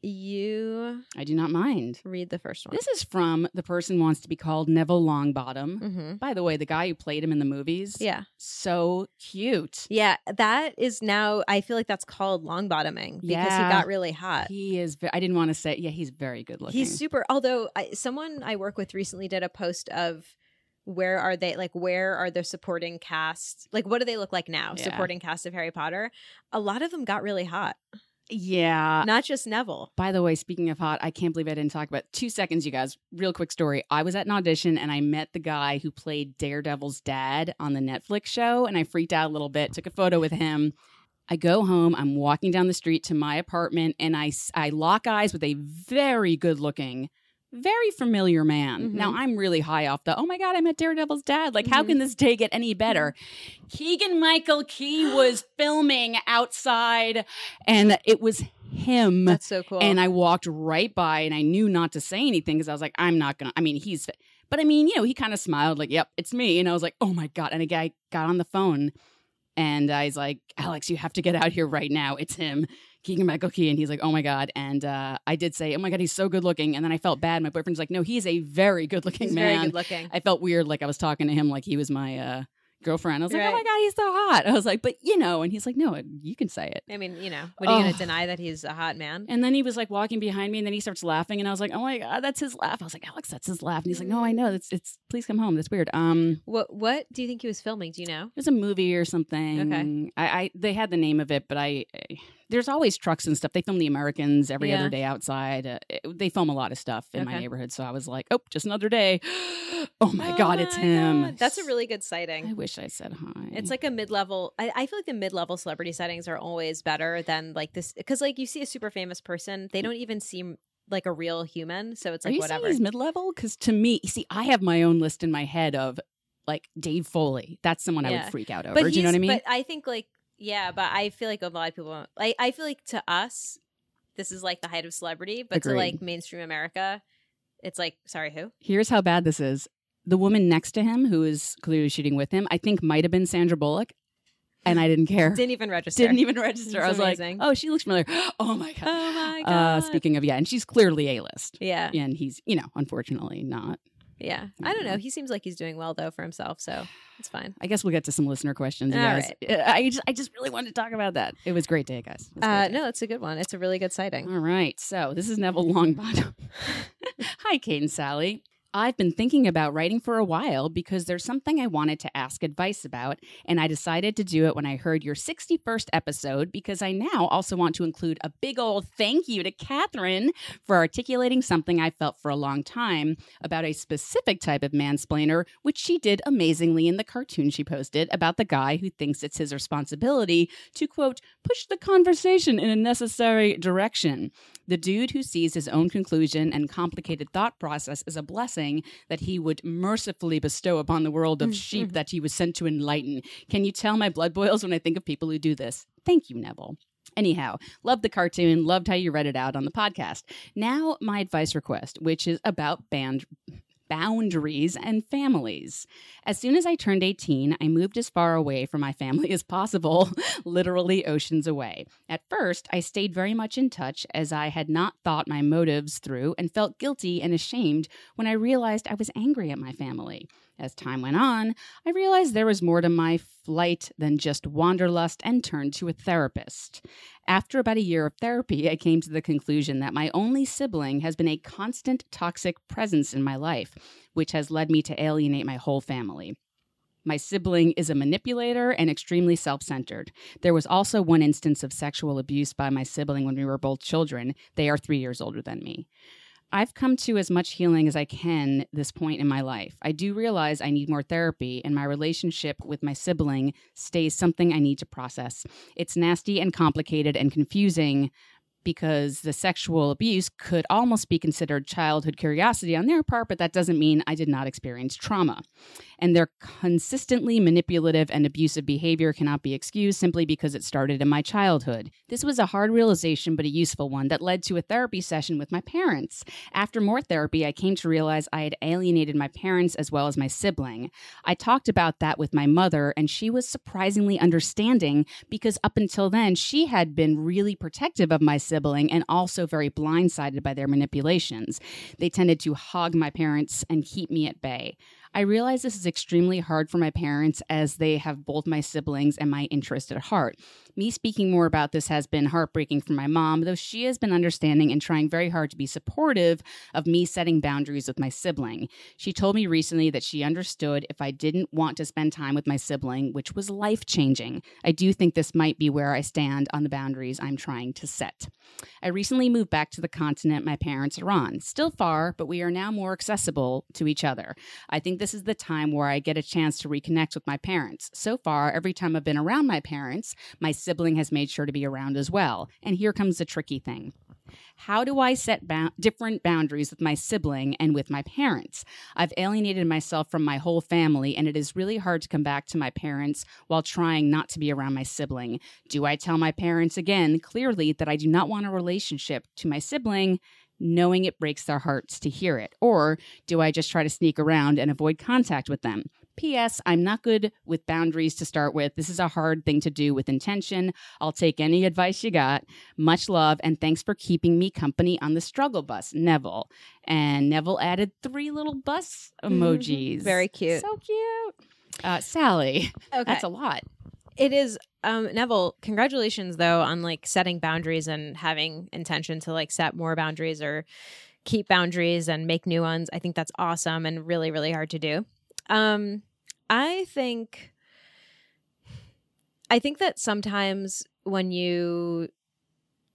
you I do not mind. read the first one? This is from the person wants to be called Neville Longbottom. Mhm. By the way, the guy who played him in the movies, Yeah. so cute. Yeah, that is now I feel like that's called long bottoming because Yeah. he got really hot. He is. I didn't want to say. Yeah, he's very good looking. He's super. Although I, someone I work with recently did a post of where are they like where are the supporting cast like what do they look like now Yeah. supporting cast of Harry Potter a lot of them got really hot yeah. not just Neville By the way, speaking of hot, I can't believe I didn't talk about two seconds, you guys. Real quick story. I was at an audition and I met the guy who played Daredevil's dad on the Netflix show, and I freaked out a little bit. Took a photo with him. I go home. I'm walking down the street to my apartment, and I, I lock eyes with a very good looking. Very familiar man. Mhm. Now I'm really high off the. Oh my god! I met Daredevil's dad. Like, how Mhm. can this day get any better? Keegan Michael Key was filming outside, and it was him. that's so cool And I walked right by and I knew not to say anything because I was like, I'm not going to. I mean, he's, but I mean, you know, he kind of smiled like, yep, it's me. And I was like, oh my God. And a guy got on the phone and I was like, Alex, you have to get out here right now. It's him, Keegan Michael Key. And he's like, oh my God. And uh, I did say, oh my God, he's so good looking. And then I felt bad. My boyfriend's like, no, he's a very good looking man. very good looking I felt weird. Like I was talking to him like he was my uh, girlfriend. I was like, oh my God, he's so hot. I was like, but you know, and he's like, no, you can say it. I mean you know what are you going Oh. to deny that he's a hot man And then he was like walking behind me, and then he starts laughing, and I was like, "Oh my god, that's his laugh!" I was like, "Alex, that's his laugh," and he's like, "No, I know. It's it's. Please come home. That's weird." Um, what what do you think he was filming do you know it was a movie or something. Okay. I, I they had the name of it, but I, I there's always trucks and stuff. They film the Americans every Yeah. other day outside. Uh, it- they film a lot of stuff in my neighborhood, so I was like, "Oh, just another day." oh my god, it's my him. God. that's a really good sighting I wish I said hi. It's like a mid-level. I, I feel like the mid-level celebrity settings are always better than like this because like you see a super famous person, they don't even seem like a real human. So it's like you whatever. he's mid level? Because to me, see, I have my own list in my head of like Dave Foley. That's someone I would freak out over. but Do you know what I mean? But I think like yeah, but I feel like a lot of people. I I feel like to us, this is like the height of celebrity, but to like mainstream America, it's like sorry who? Here's how bad this is. The woman next to him, who is clearly shooting with him, I think might have been Sandra Bullock. and I didn't care. Didn't even register. Didn't even register. I was amazing. like, oh, she looks familiar. Oh my god. Oh my Uh, god. speaking of yeah, and she's clearly a list, yeah. and he's you know unfortunately not. Yeah. I don't know. He seems like he's doing well though for himself, so it's fine. I guess we'll get to some listener questions, you All guys. I just I just really wanted to talk about that. It was a great day, guys. It was a great Uh, day. no, it's a good one. It's a really good sighting. All right. So this is Neville Longbottom. Hi, Kate and Sally. I've been thinking about writing for a while because there's something I wanted to ask advice about, and I decided to do it when I heard your 61st episode because I now also want to include a big old thank you to Catherine for articulating something I felt for a long time about a specific type of mansplainer, which she did amazingly in the cartoon she posted about the guy who thinks it's his responsibility to, quote, push the conversation in a necessary direction. The dude who sees his own conclusion and complicated thought process as a blessing that he would mercifully bestow upon the world of mm-hmm. sheep that he was sent to enlighten. Can you tell my blood boils when I think of people who do this? Thank you, Neville. Anyhow, loved the cartoon, loved how you read it out on the podcast. Now, my advice request, which is about band boundaries and families. As soon as I turned 18, I moved as far away from my family as possible, literally oceans away. At first, I stayed very much in touch as I had not thought my motives through and felt guilty and ashamed when I realized I was angry at my family. As time went on, I realized there was more to my flight than just wanderlust and turned to a therapist. After about a year of therapy, I came to the conclusion that my only sibling has been a constant toxic presence in my life, which has led me to alienate my whole family. My sibling is a manipulator and extremely self centered. There was also one instance of sexual abuse by my sibling when we were both children. They are three years older than me. I've come to as much healing as I can this point in my life. I do realize I need more therapy, and my relationship with my sibling stays something I need to process. It's nasty and complicated and confusing because the sexual abuse could almost be considered childhood curiosity on their part, but that doesn't mean I did not experience trauma. And their consistently manipulative and abusive behavior cannot be excused simply because it started in my childhood. This was a hard realization, but a useful one that led to a therapy session with my parents. After more therapy, I came to realize I had alienated my parents as well as my sibling. I talked about that with my mother, and she was surprisingly understanding because up until then, she had been really protective of my sibling and also very blindsided by their manipulations. They tended to hog my parents and keep me at bay. I realize this is extremely hard for my parents as they have both my siblings and my interest at heart. Me speaking more about this has been heartbreaking for my mom, though she has been understanding and trying very hard to be supportive of me setting boundaries with my sibling. She told me recently that she understood if I didn't want to spend time with my sibling, which was life changing. I do think this might be where I stand on the boundaries I'm trying to set. I recently moved back to the continent my parents are on. Still far, but we are now more accessible to each other. I think this is the time where I get a chance to reconnect with my parents. So far, every time I've been around my parents, my sibling has made sure to be around as well. And here comes the tricky thing. How do I set bou- different boundaries with my sibling and with my parents? I've alienated myself from my whole family, and it is really hard to come back to my parents while trying not to be around my sibling. Do I tell my parents again clearly that I do not want a relationship to my sibling? Knowing it breaks their hearts to hear it? Or do I just try to sneak around and avoid contact with them? P.S. I'm not good with boundaries to start with. This is a hard thing to do with intention. I'll take any advice you got. Much love, and thanks for keeping me company on the struggle bus, Neville. And Neville added three little bus emojis. Very cute. So cute. Uh, Sally, Okay. that's a lot. It is um Neville, congratulations though on like setting boundaries and having intention to like set more boundaries or keep boundaries and make new ones. I think that's awesome and really really hard to do. Um I think I think that sometimes when you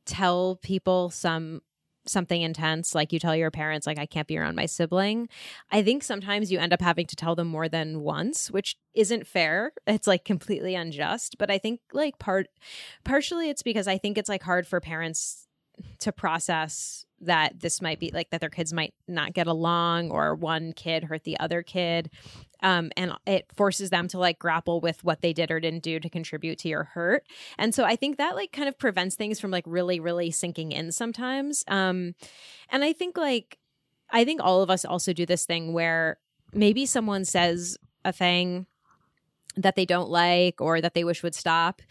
tell people some something intense like you tell your parents like I can't be around my sibling I think sometimes you end up having to tell them more than once, which isn't fair. It's like completely unjust. But I think like part partially it's because I think it's like hard for parents to process that this might be like that their kids might not get along or one kid hurt the other kid. Um, and it forces them to like grapple with what they did or didn't do to contribute to your hurt. And so I think that like kind of prevents things from like really, really sinking in sometimes. Um, and I think like I think all of us also do this thing where maybe someone says a thing that they don't like or that they wish would stop.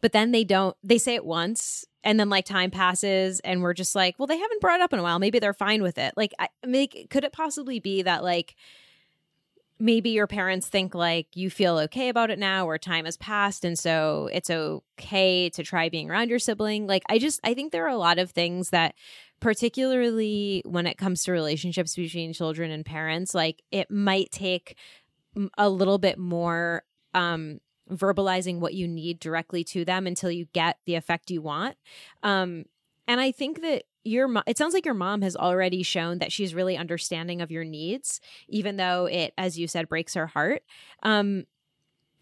But then they don't, they say it once and then like time passes and we're just like, well, they haven't brought it up in a while. Maybe they're fine with it. Like, I make, could it possibly be that like, maybe your parents think like you feel okay about it now or time has passed and so it's okay to try being around your sibling like i just i think there are a lot of things that particularly when it comes to relationships between children and parents like it might take a little bit more um verbalizing what you need directly to them until you get the effect you want. Um and i think that your it sounds like your mom has already shown that she's really understanding of your needs even though it as you said breaks her heart. Um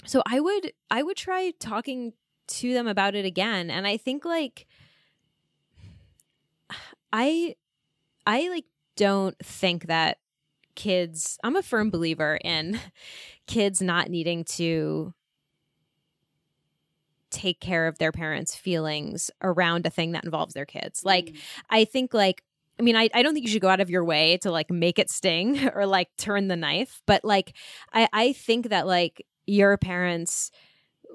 so i would i would try talking to them about it again. And i think like i i like don't think that kids i'm a firm believer in kids not needing to take care of their parents' feelings around a thing that involves their kids. Like, Mm. I think, like, I mean, I, I don't think you should go out of your way to like make it sting or like turn the knife, but like, I, I think that like your parents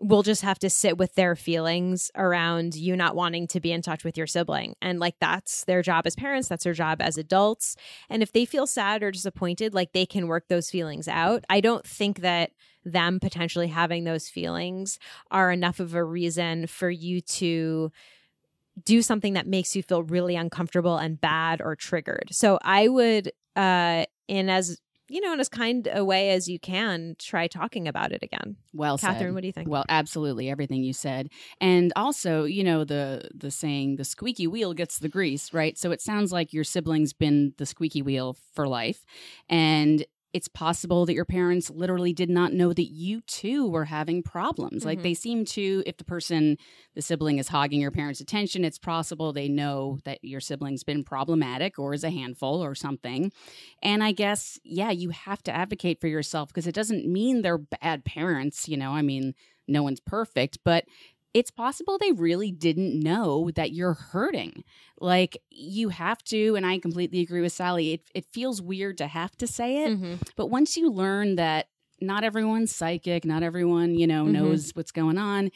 will just have to sit with their feelings around you not wanting to be in touch with your sibling. And like, that's their job as parents, that's their job as adults. And if they feel sad or disappointed, like they can work those feelings out. I don't think that them potentially having those feelings are enough of a reason for you to do something that makes you feel really uncomfortable and bad or triggered. So I would uh in as you know, in as kind a way as you can, try talking about it again. Well, Catherine, said. what do you think? Well, absolutely everything you said, and also, you know, the the saying, "the squeaky wheel gets the grease," right? So it sounds like your sibling's been the squeaky wheel for life, and it's possible that your parents literally did not know that you too were having problems. Like Mhm. they seem to, if the person, the sibling is hogging your parents' attention, it's possible they know that your sibling's been problematic or is a handful or something. And I guess, yeah, you have to advocate for yourself because it doesn't mean they're bad parents. You know, I mean, no one's perfect, but it's possible they really didn't know that you're hurting. Like you have to, and I completely agree with Sally. It it feels weird to have to say it, Mhm. but once you learn that not everyone's psychic, not everyone, you know, Mhm. knows what's going on,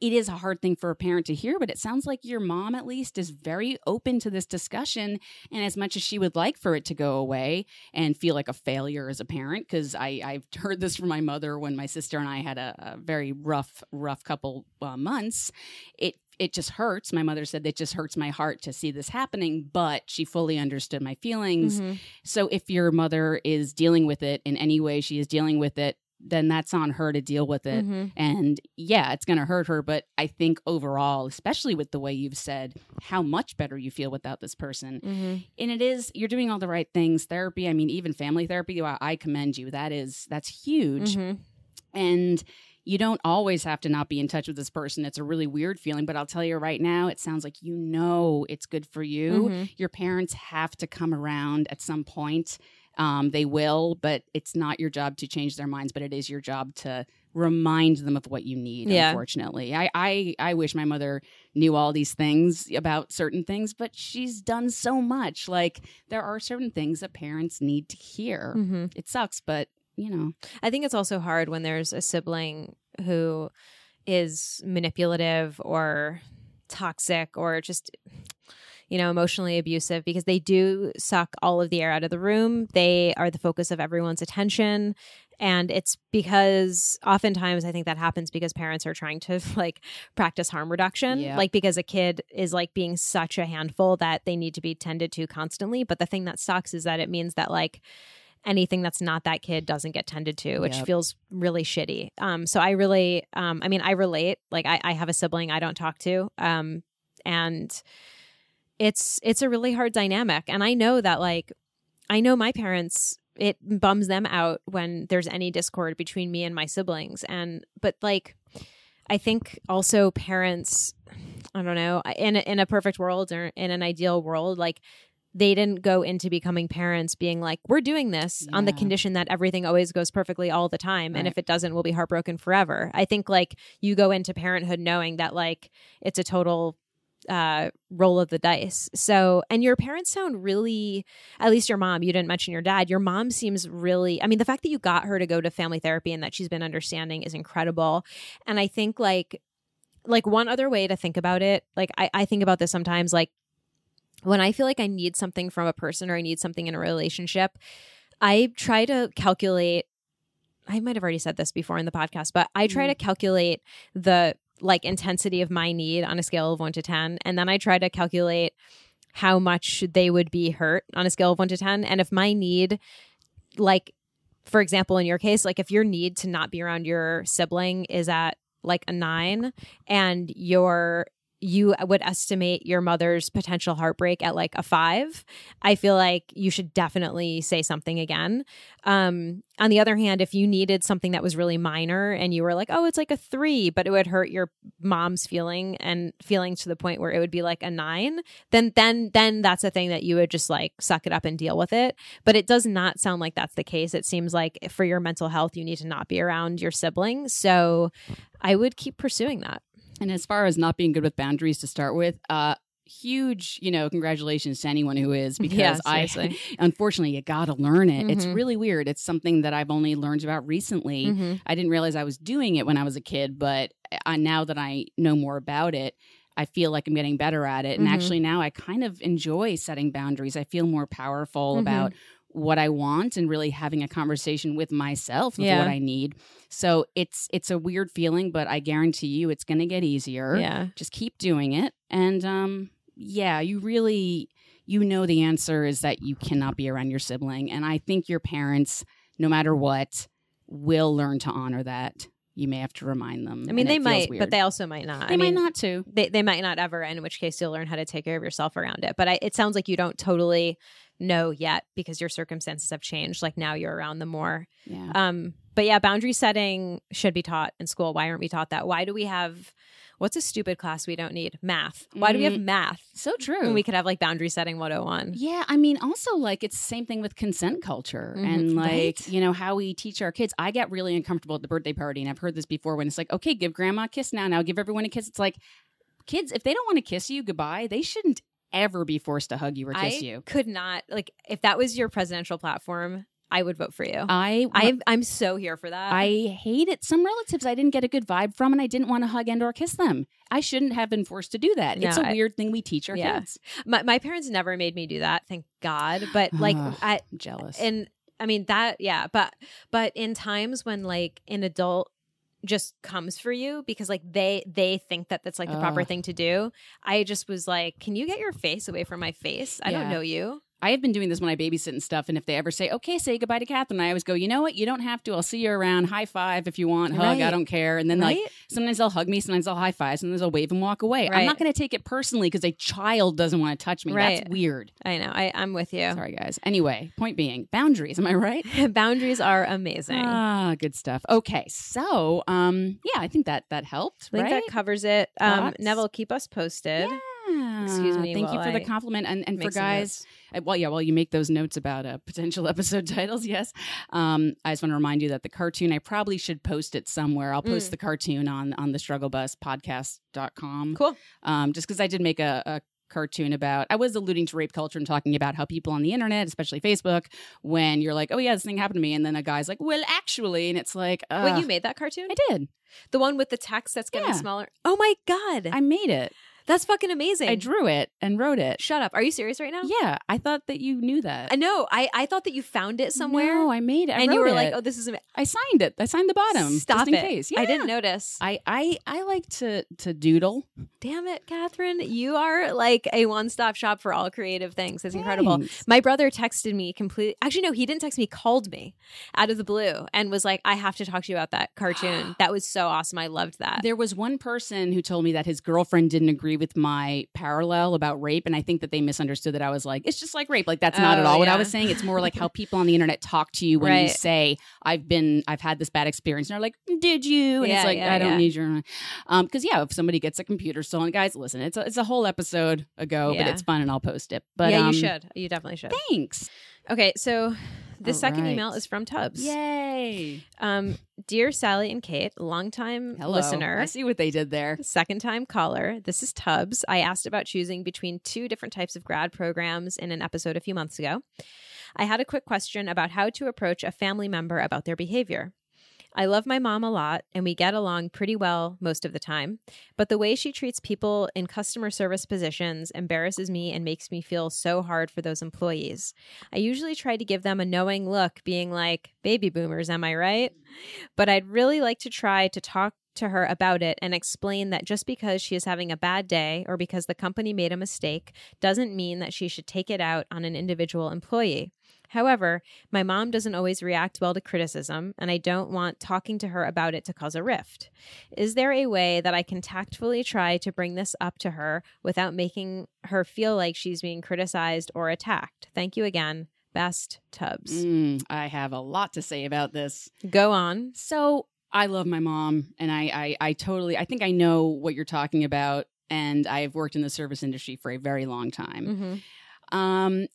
it is a hard thing for a parent to hear, but it sounds like your mom at least is very open to this discussion. And as much as she would like for it to go away and feel like a failure as a parent, because I I've heard this from my mother when my sister and I had a, a very rough rough couple uh, months. It it just hurts. My mother said it just hurts my heart to see this happening, but she fully understood my feelings. Mhm. So if your mother is dealing with it in any way she is dealing with it, then that's on her to deal with it. Mhm. And yeah, it's going to hurt her. But I think overall, especially with the way you've said how much better you feel without this person, Mhm. and it is you're doing all the right things. Therapy, I mean, even family therapy, I I commend you. That is that's huge. Mhm. And you don't always have to not be in touch with this person. It's a really weird feeling, but I'll tell you right now, it sounds like you know it's good for you. Mhm. Your parents have to come around at some point. Um, they will, but it's not your job to change their minds, but it is your job to remind them of what you need. Yeah. Unfortunately, I, I I wish my mother knew all these things about certain things, but she's done so much. Like there are certain things that parents need to hear. Mhm. It sucks, but you know, I think it's also hard when there's a sibling who is manipulative or toxic or just you know emotionally abusive because they do suck all of the air out of the room. They are the focus of everyone's attention and it's because oftentimes I think that happens because parents are trying to like practice harm reduction Yeah. like because a kid is like being such a handful that they need to be tended to constantly but the thing that sucks is that it means that like anything that's not that kid doesn't get tended to which Yep. feels really shitty um so i really um i mean i relate like i, I have a sibling i don't talk to um and it's it's a really hard dynamic. And i know that like i know my parents it bums them out when there's any discord between me and my siblings. And but like i think also parents i don't know in a, in a perfect world or in an ideal world like they didn't go into becoming parents being like we're doing this on the condition that everything always goes perfectly all the time. And if it doesn't we'll be heartbroken forever. I think like you go into parenthood knowing that like it's a total uh, roll of the dice. So, and your parents sound really, at least your mom, you didn't mention your dad. Your mom seems really, I mean, the fact that you got her to go to family therapy and that she's been understanding is incredible. And I think like, like one other way to think about it, like I, I think about this sometimes, like when I feel like I need something from a person or I need something in a relationship, I try to calculate. I might have already said this before in the podcast, but I try Mm. to calculate the like intensity of my need on a scale of one to 10. And then I try to calculate how much they would be hurt on a scale of one to 10. And if my need, like, for example, in your case, like if your need to not be around your sibling is at like a nine and your you would estimate your mother's potential heartbreak at like a five i feel like you should definitely say something again. Um on the other hand if you needed something that was really minor and you were like oh it's like a three but it would hurt your mom's feeling and feeling to the point where it would be like a nine then then then that's a thing that you would just like suck it up and deal with it. But it does not sound like that's the case. It seems like for your mental health you need to not be around your siblings. So i would keep pursuing that And as far as not being good with boundaries to start with, uh, huge, you know, congratulations to anyone who is because Yeah, I, unfortunately, you got to learn it. It's Mhm. really weird. It's something that I've only learned about recently. Mhm. I didn't realize I was doing it when I was a kid, but I, now that I know more about it, I feel like I'm getting better at it. And Mhm. actually, now I kind of enjoy setting boundaries. I feel more powerful Mhm. about what I want and really having a conversation with myself of Yeah. what I need. So it's it's a weird feeling, but I guarantee you it's going to get easier. yeah Just keep doing it, and um, yeah, you really you know the answer is that you cannot be around your sibling, and I think your parents, no matter what, will learn to honor that. You may have to remind them. I mean, they might, but they also might not. they I mean, might not too. They, they might not ever, in which case you'll learn how to take care of yourself around it. But I, it sounds like you don't totally know yet because your circumstances have changed. Like now you're around them more. Yeah. Um, but yeah, boundary setting should be taught in school. Why aren't we taught that? Why do we have what's a stupid class we don't need? Math. Why do we have Mm. math so true. when we could have like boundary setting 101? Yeah, I mean, also like it's the same thing with consent culture Mhm. and like Right. you know how we teach our kids. I get really uncomfortable at the birthday party, and I've heard this before when it's like, okay, give grandma a kiss now. Now give everyone a kiss. It's like kids, if they don't want to kiss you goodbye, they shouldn't ever be forced to hug you or kiss I you. could not like if that was your presidential platform, I would vote for you. I I'm I'm so here for that. I hate it. Some relatives I didn't get a good vibe from, and I didn't want to hug and or kiss them. I shouldn't have been forced to do that. No, it's a I- weird thing we teach our Yeah. kids. my my parents never made me do that, thank God. But like I I'm jealous. and I mean that yeah, but but in times when like an adult just comes for you because like they they think that that's like the proper thing to do. I just was like, "Can you get your face away from my face? I don't know you." I have been doing this when I babysit and stuff. And if they ever say, okay, say goodbye to Catherine, I always go, you know what? You don't have to. I'll see you around. High five if you want. Hug. I don't care. And then, right? like, sometimes they'll hug me. Sometimes they'll high five. Sometimes they'll wave and walk away. I'm not going to take it personally because a child doesn't want to touch me. Right. That's weird. I know. I I'm with you. Sorry, guys. Anyway, point being, boundaries. Am I right? Boundaries are amazing. Ah, good stuff. Okay. So, um, yeah, I think that that helped. I think right? that covers it. Um, Neville, keep us posted. Excuse me Thank you for the compliment. And, and for guys. Uh, well, yeah, while you make those notes about uh, potential episode titles, yes. Um, I just want to remind you that the cartoon, I probably should post it somewhere. I'll post Mm. the cartoon on on the struggle bus podcast.com. Cool. Um, just because I did make a, a cartoon about, I was alluding to rape culture and talking about how people on the internet, especially Facebook, when you're like, oh, yeah, this thing happened to me. And then a guy's like, well, actually. And it's like, Wait, ugh. you made that cartoon? I did. The one with the text that's getting Yeah. smaller. Oh my god, I made it. That's fucking amazing. I drew it and wrote it. Shut up. Are you serious right now? Yeah, I thought that you knew that. I know. I I thought that you found it somewhere, No, I made it. I and you were like, "Oh, this is." Am- I signed it. I signed the bottom. Stop just in it. case. I didn't notice. I, I I like to to doodle. Damn it, Catherine! You are like a one-stop shop for all creative things. It's incredible. My brother texted me completely. Actually, no, he didn't text me. Called me out of the blue and was like, "I have to talk to you about that cartoon. that was so awesome. I loved that." There was one person who told me that his girlfriend didn't agree with my parallel about rape, and I think that they misunderstood that I was like, "It's just like rape." Like that's not at Oh, all what I was saying. It's more like how people on the internet talk to you when you say, "I've been, I've had this bad experience," and they're like, "Did you?" And Yeah, it's like, yeah, "I don't yeah. need your," um, because yeah, if somebody gets a computer stolen, guys, listen, it's a, it's a whole episode ago, but it's fun, and I'll post it. But yeah, um, you should. You definitely should. Thanks. Okay, so the All second email is from Tubbs. Yay! Um, dear Sally and Kate, longtime Hello. listener, I see what they did there. second time caller. This is Tubbs. I asked about choosing between two different types of grad programs in an episode a few months ago. I had a quick question about how to approach a family member about their behavior. I love my mom a lot and we get along pretty well most of the time, but the way she treats people in customer service positions embarrasses me and makes me feel so hard for those employees. I usually try to give them a knowing look, being like, baby boomers, am I right? But I'd really like to try to talk to her about it and explain that just because she is having a bad day or because the company made a mistake doesn't mean that she should take it out on an individual employee. However, my mom doesn't always react well to criticism, and I don't want talking to her about it to cause a rift. Is there a way that I can tactfully try to bring this up to her without making her feel like she's being criticized or attacked? Thank you again. Best Tubbs. Mm, I have a lot to say about this. Go on. So I love my mom, and I, I, I totally, I think I know what you're talking about, and I've worked in the service industry for a very long time. Mm-hmm. Um,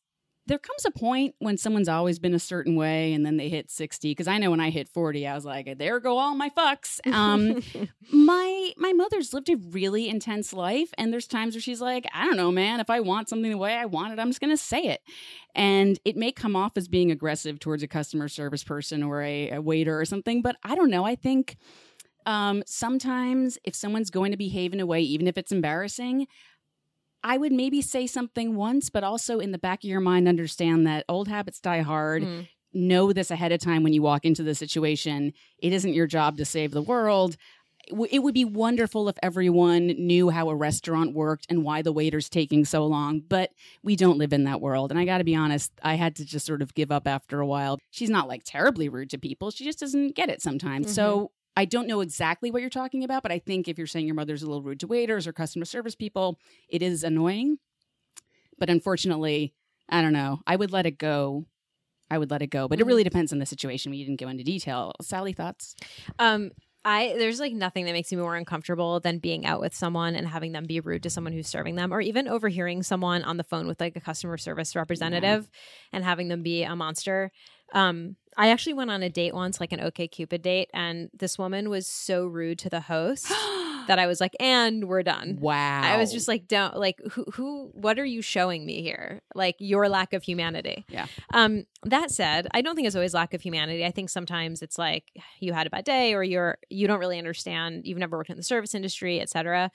there comes a point when someone's always been a certain way, and then they hit sixty. Because I know when I hit forty, I was like, "There go all my fucks." Um, my my mother's lived a really intense life, and there's times where she's like, "I don't know, man. If I want something the way I want it, I'm just gonna say it." And it may come off as being aggressive towards a customer service person or a, a waiter or something, but I don't know. I think um, sometimes if someone's going to behave in a way, even if it's embarrassing, I would maybe say something once, but also in the back of your mind, understand that old habits die hard. Mm. Know this ahead of time when you walk into the situation. It isn't your job to save the world. It It would be wonderful if everyone knew how a restaurant worked and why the waiter's taking so long, but we don't live in that world. And I got to be honest, I had to just sort of give up after a while. She's not like terribly rude to people, she just doesn't get it sometimes. So I don't know exactly what you're talking about, but I think if you're saying your mother's a little rude to waiters or customer service people, it is annoying. But unfortunately, I don't know. I would let it go. I would let it go, but it Mhm. really depends on the situation. We didn't go into detail. Sally, thoughts? Um, I there's like nothing that makes me more uncomfortable than being out with someone and having them be rude to someone who's serving them, or even overhearing someone on the phone with like a customer service representative and having them be a monster. Um, I actually went on a date once, like an OK Cupid date, and this woman was so rude to the host that I was like, "And we're done." wow. I was just like, don't like who who what are you showing me here? Like your lack of humanity. Yeah. Um that said, I don't think it's always lack of humanity. I think sometimes it's like you had a bad day or you're you don't really understand, you've never worked in the service industry, etc.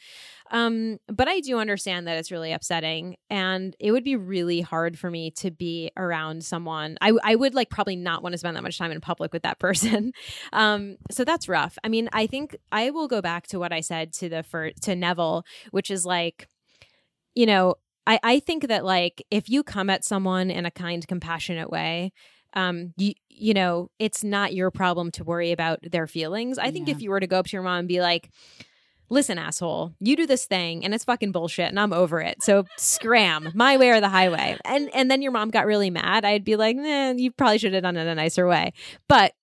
Um but I do understand that it's really upsetting and it would be really hard for me to be around someone. I I would like probably not want to spend that much time in public with that person. Um so that's rough. I mean, I think I will go back to what I said to the to Neville, which is like you know, I, I think that like if you come at someone in a kind, compassionate way, um, you you know, it's not your problem to worry about their feelings. I think Yeah. if you were to go up to your mom and be like, listen, asshole, you do this thing and it's fucking bullshit and I'm over it. So scram, my way or the highway. And and then your mom got really mad, I'd be like, nah, you probably should have done it a nicer way. But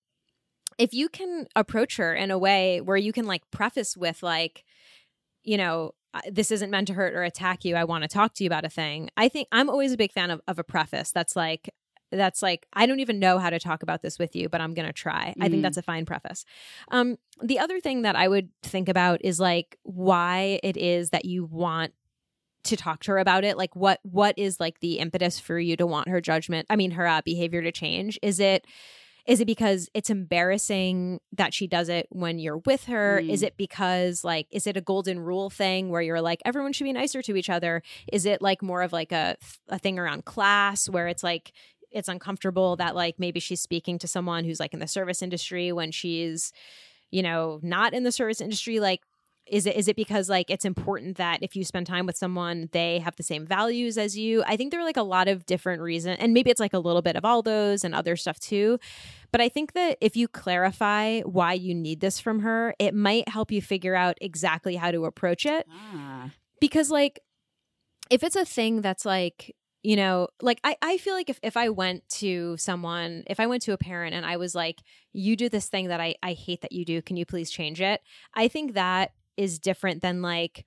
if you can approach her in a way where you can like preface with like, you know, this isn't meant to hurt or attack you. I want to talk to you about a thing. I think I'm always a big fan of, of a preface that's like, that's like, I don't even know how to talk about this with you, but I'm going to try. I think Mhm. that's a fine preface. Um, the other thing that I would think about is like why it is that you want to talk to her about it like what what is like the impetus for you to want her judgment i mean her uh, behavior to change is it is it because it's embarrassing that she does it when you're with her Mm. is it because like is it a golden rule thing where you're like everyone should be nicer to each other is it like more of like a a thing around class where it's like it's uncomfortable that like maybe she's speaking to someone who's like in the service industry when she's you know not in the service industry like is it is it because like it's important that if you spend time with someone they have the same values as you i think there are like a lot of different reasons and maybe it's like a little bit of all those and other stuff too but i think that if you clarify why you need this from her it might help you figure out exactly how to approach it Ah. because like if it's a thing that's like you know like I, I feel like if, if i went to someone if i went to a parent and i was like you do this thing that I, I hate that you do. Can you please change it? I think that is different than like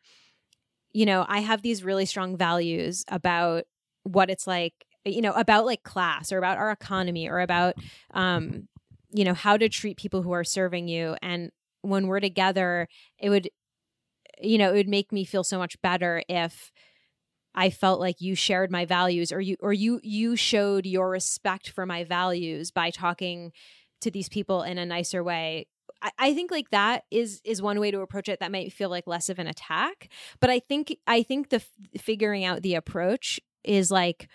you know i have these really strong values about what it's like you know about like class or about our economy or about um you know how to treat people who are serving you. And when we're together it would you know it would make me feel so much better if I felt like you shared my values or you or you you showed your respect for my values by talking to these people in a nicer way. I, I think like that is is one way to approach it that might feel like less of an attack. But I think I think the f- figuring out the approach is like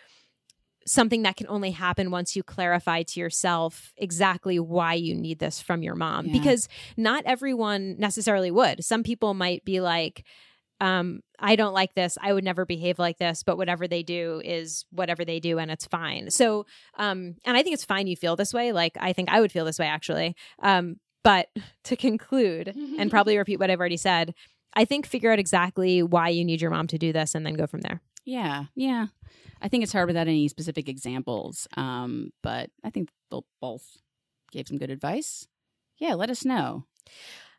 something that can only happen once you clarify to yourself exactly why you need this from your mom Yeah. because not everyone necessarily would some people might be like um i don't like this i would never behave like this but whatever they do is whatever they do and it's fine so um and i think it's fine you feel this way like i think i would feel this way actually um but to conclude and probably repeat what i've already said i think figure out exactly why you need your mom to do this and then go from there Yeah, yeah. I think it's hard without any specific examples. Um, but I think both gave some good advice. Yeah, let us know.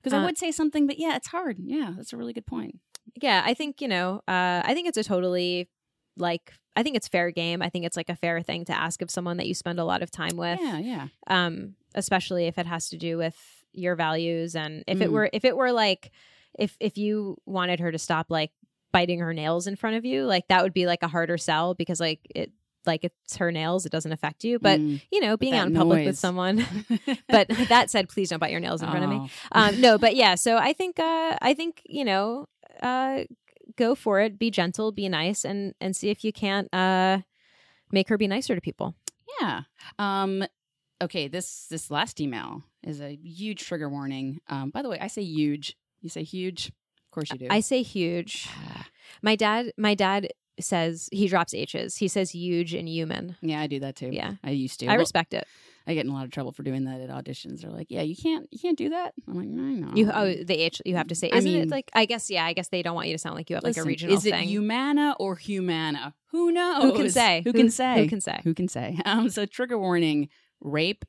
Because I Uh, would say something, but yeah, it's hard. Yeah, that's a really good point. Yeah i think you know uh i think it's a totally like i think it's fair game i think it's like a fair thing to ask of someone that you spend a lot of time with Yeah, yeah. um especially if it has to do with your values and if it Mm. were if it were like if if you wanted her to stop like biting her nails in front of you like that would be like a harder sell because like it like it's her nails it doesn't affect you but Mm. you know being out in public with someone but that said please don't bite your nails in front of me Oh. um, no, but yeah. So I think uh, I think you know, uh, go for it. Be gentle. Be nice, and and see if you can't uh, make her be nicer to people. Yeah. Um okay, this this last email is a huge trigger warning. Um by the way, I say huge. You say huge? Of course you do. I say huge. My dad. My dad says he drops h's. He says huge and human. yeah, I do that too. Yeah. I used to. I respect it. I get in a lot of trouble for doing that at auditions. They're like, "Yeah, you can't you can't do that." I'm like, "I know." You oh the h you have to say. I Isn't mean- it like I guess yeah I guess they don't want you to sound like you have like a Listen, regional is it thing. humana or humana? Who knows? Who can say? Who can say? Who can say? Who can say? Um, so trigger warning: rape,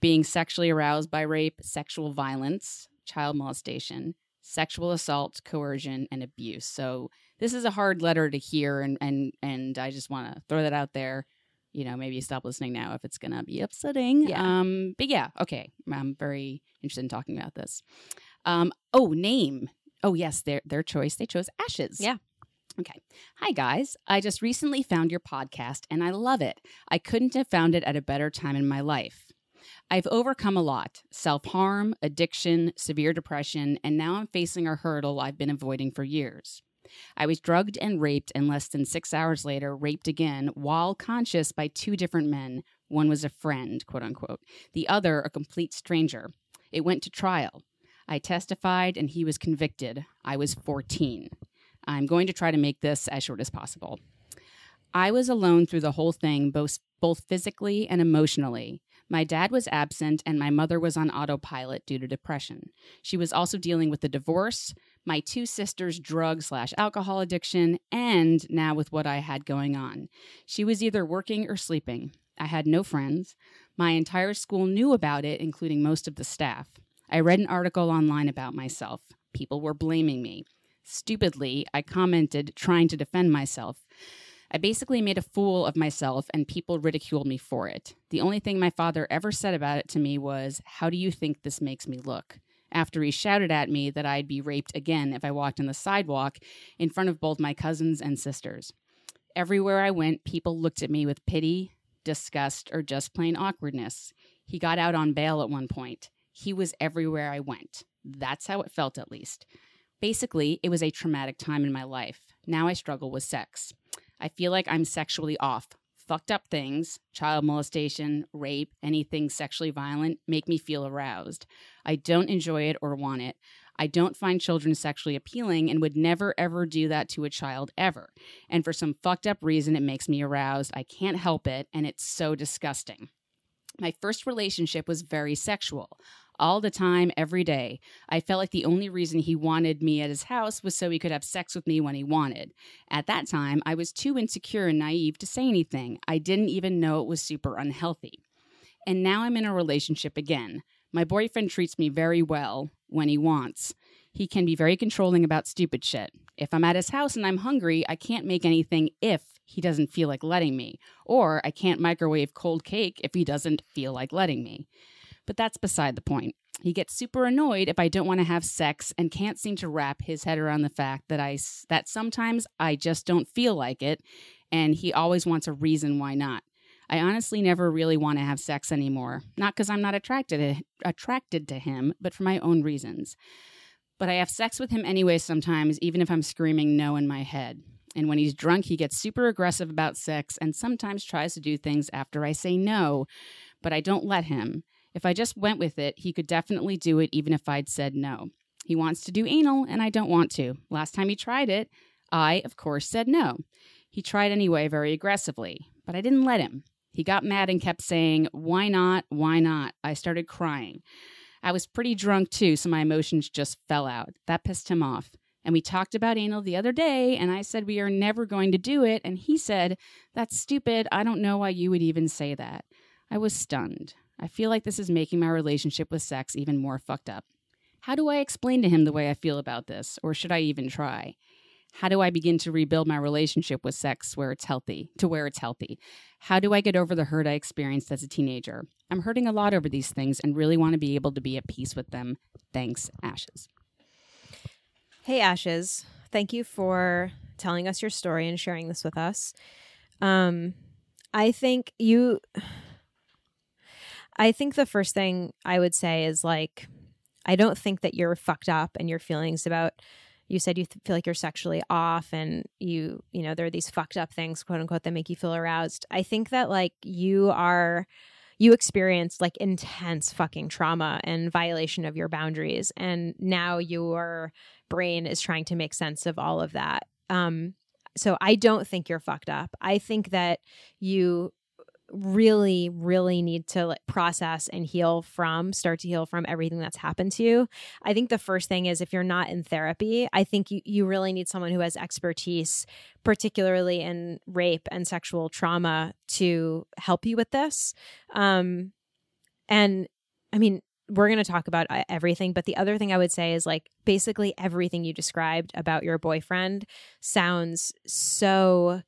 being sexually aroused by rape, sexual violence, child molestation, sexual assault, coercion, and abuse. So this is a hard letter to hear, and and and I just want to throw that out there. You know, maybe stop listening now if it's gonna be upsetting. Yeah. Um, but yeah, okay. I'm very interested in talking about this. Um, oh, name. Oh yes, their their choice. They chose ashes. Yeah. Okay. Hi, guys. I just recently found your podcast and I love it. I couldn't have found it at a better time in my life. I've overcome a lot self harm, addiction, severe depression, and now I'm facing a hurdle I've been avoiding for years. I was drugged and raped, and less than six hours later, raped again while conscious by two different men. One was a friend, quote unquote, the other a complete stranger. It went to trial. I testified and he was convicted. I was 14. I'm going to try to make this as short as possible. I was alone through the whole thing, both, both physically and emotionally. My dad was absent, and my mother was on autopilot due to depression. She was also dealing with the divorce, my two sisters' drug slash alcohol addiction, and now with what I had going on. She was either working or sleeping. I had no friends. My entire school knew about it, including most of the staff. I read an article online about myself. People were blaming me. Stupidly, I commented, trying to defend myself. I basically made a fool of myself, and people ridiculed me for it. The only thing my father ever said about it to me was, How do you think this makes me look? After he shouted at me that I'd be raped again if I walked on the sidewalk in front of both my cousins and sisters. Everywhere I went, people looked at me with pity, disgust, or just plain awkwardness. He got out on bail at one point. He was everywhere I went. That's how it felt, at least. Basically, it was a traumatic time in my life. Now I struggle with sex. I feel like I'm sexually off. Fucked up things, child molestation, rape, anything sexually violent, make me feel aroused. I don't enjoy it or want it. I don't find children sexually appealing and would never ever do that to a child ever. And for some fucked up reason, it makes me aroused. I can't help it, and it's so disgusting. My first relationship was very sexual. All the time, every day. I felt like the only reason he wanted me at his house was so he could have sex with me when he wanted. At that time, I was too insecure and naive to say anything. I didn't even know it was super unhealthy. And now I'm in a relationship again. My boyfriend treats me very well when he wants. He can be very controlling about stupid shit. If I'm at his house and I'm hungry, I can't make anything if he doesn't feel like letting me, or I can't microwave cold cake if he doesn't feel like letting me. But that's beside the point. He gets super annoyed if I don't want to have sex and can't seem to wrap his head around the fact that I that sometimes I just don't feel like it and he always wants a reason why not. I honestly never really want to have sex anymore, not cuz I'm not attracted attracted to him, but for my own reasons. But I have sex with him anyway sometimes even if I'm screaming no in my head. And when he's drunk, he gets super aggressive about sex and sometimes tries to do things after I say no, but I don't let him. If I just went with it, he could definitely do it even if I'd said no. He wants to do anal, and I don't want to. Last time he tried it, I, of course, said no. He tried anyway, very aggressively, but I didn't let him. He got mad and kept saying, Why not? Why not? I started crying. I was pretty drunk too, so my emotions just fell out. That pissed him off. And we talked about anal the other day, and I said we are never going to do it. And he said, That's stupid. I don't know why you would even say that. I was stunned. I feel like this is making my relationship with sex even more fucked up. How do I explain to him the way I feel about this, or should I even try? How do I begin to rebuild my relationship with sex where it's healthy, to where it's healthy? How do I get over the hurt I experienced as a teenager? I'm hurting a lot over these things and really want to be able to be at peace with them. Thanks, Ashes. Hey, Ashes. Thank you for telling us your story and sharing this with us. Um, I think you I think the first thing I would say is like, I don't think that you're fucked up and your feelings about. You said you th- feel like you're sexually off, and you, you know, there are these fucked up things, quote unquote, that make you feel aroused. I think that like you are, you experienced like intense fucking trauma and violation of your boundaries, and now your brain is trying to make sense of all of that. Um, so I don't think you're fucked up. I think that you really really need to like process and heal from start to heal from everything that's happened to you. I think the first thing is if you're not in therapy i think you, you really need someone who has expertise particularly in rape and sexual trauma to help you with this. Um and i mean we're going to talk about uh, everything but the other thing i would say is like basically everything you described about your boyfriend sounds so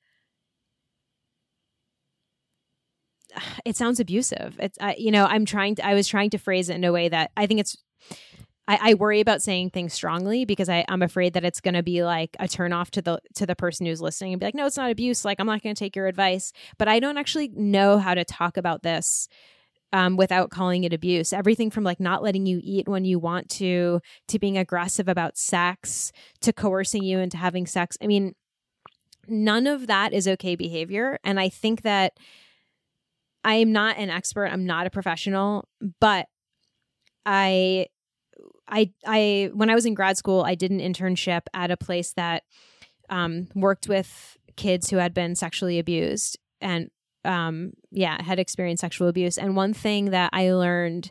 it sounds abusive. It's I, you know I'm trying to I was trying to phrase it in a way that I think it's I, I worry about saying things strongly because I, I'm afraid that it's going to be like a turn off to the to the person who's listening and be like, no, it's not abuse. Like I'm not going to take your advice. But I don't actually know how to talk about this um, without calling it abuse. Everything from like not letting you eat when you want to, to being aggressive about sex, to coercing you into having sex. I mean, none of that is okay behavior. And I think that I am not an expert. I'm not a professional, but I I I when I was in grad school, I did an internship at a place that um, worked with kids who had been sexually abused and um, yeah, had experienced sexual abuse. And one thing that I learned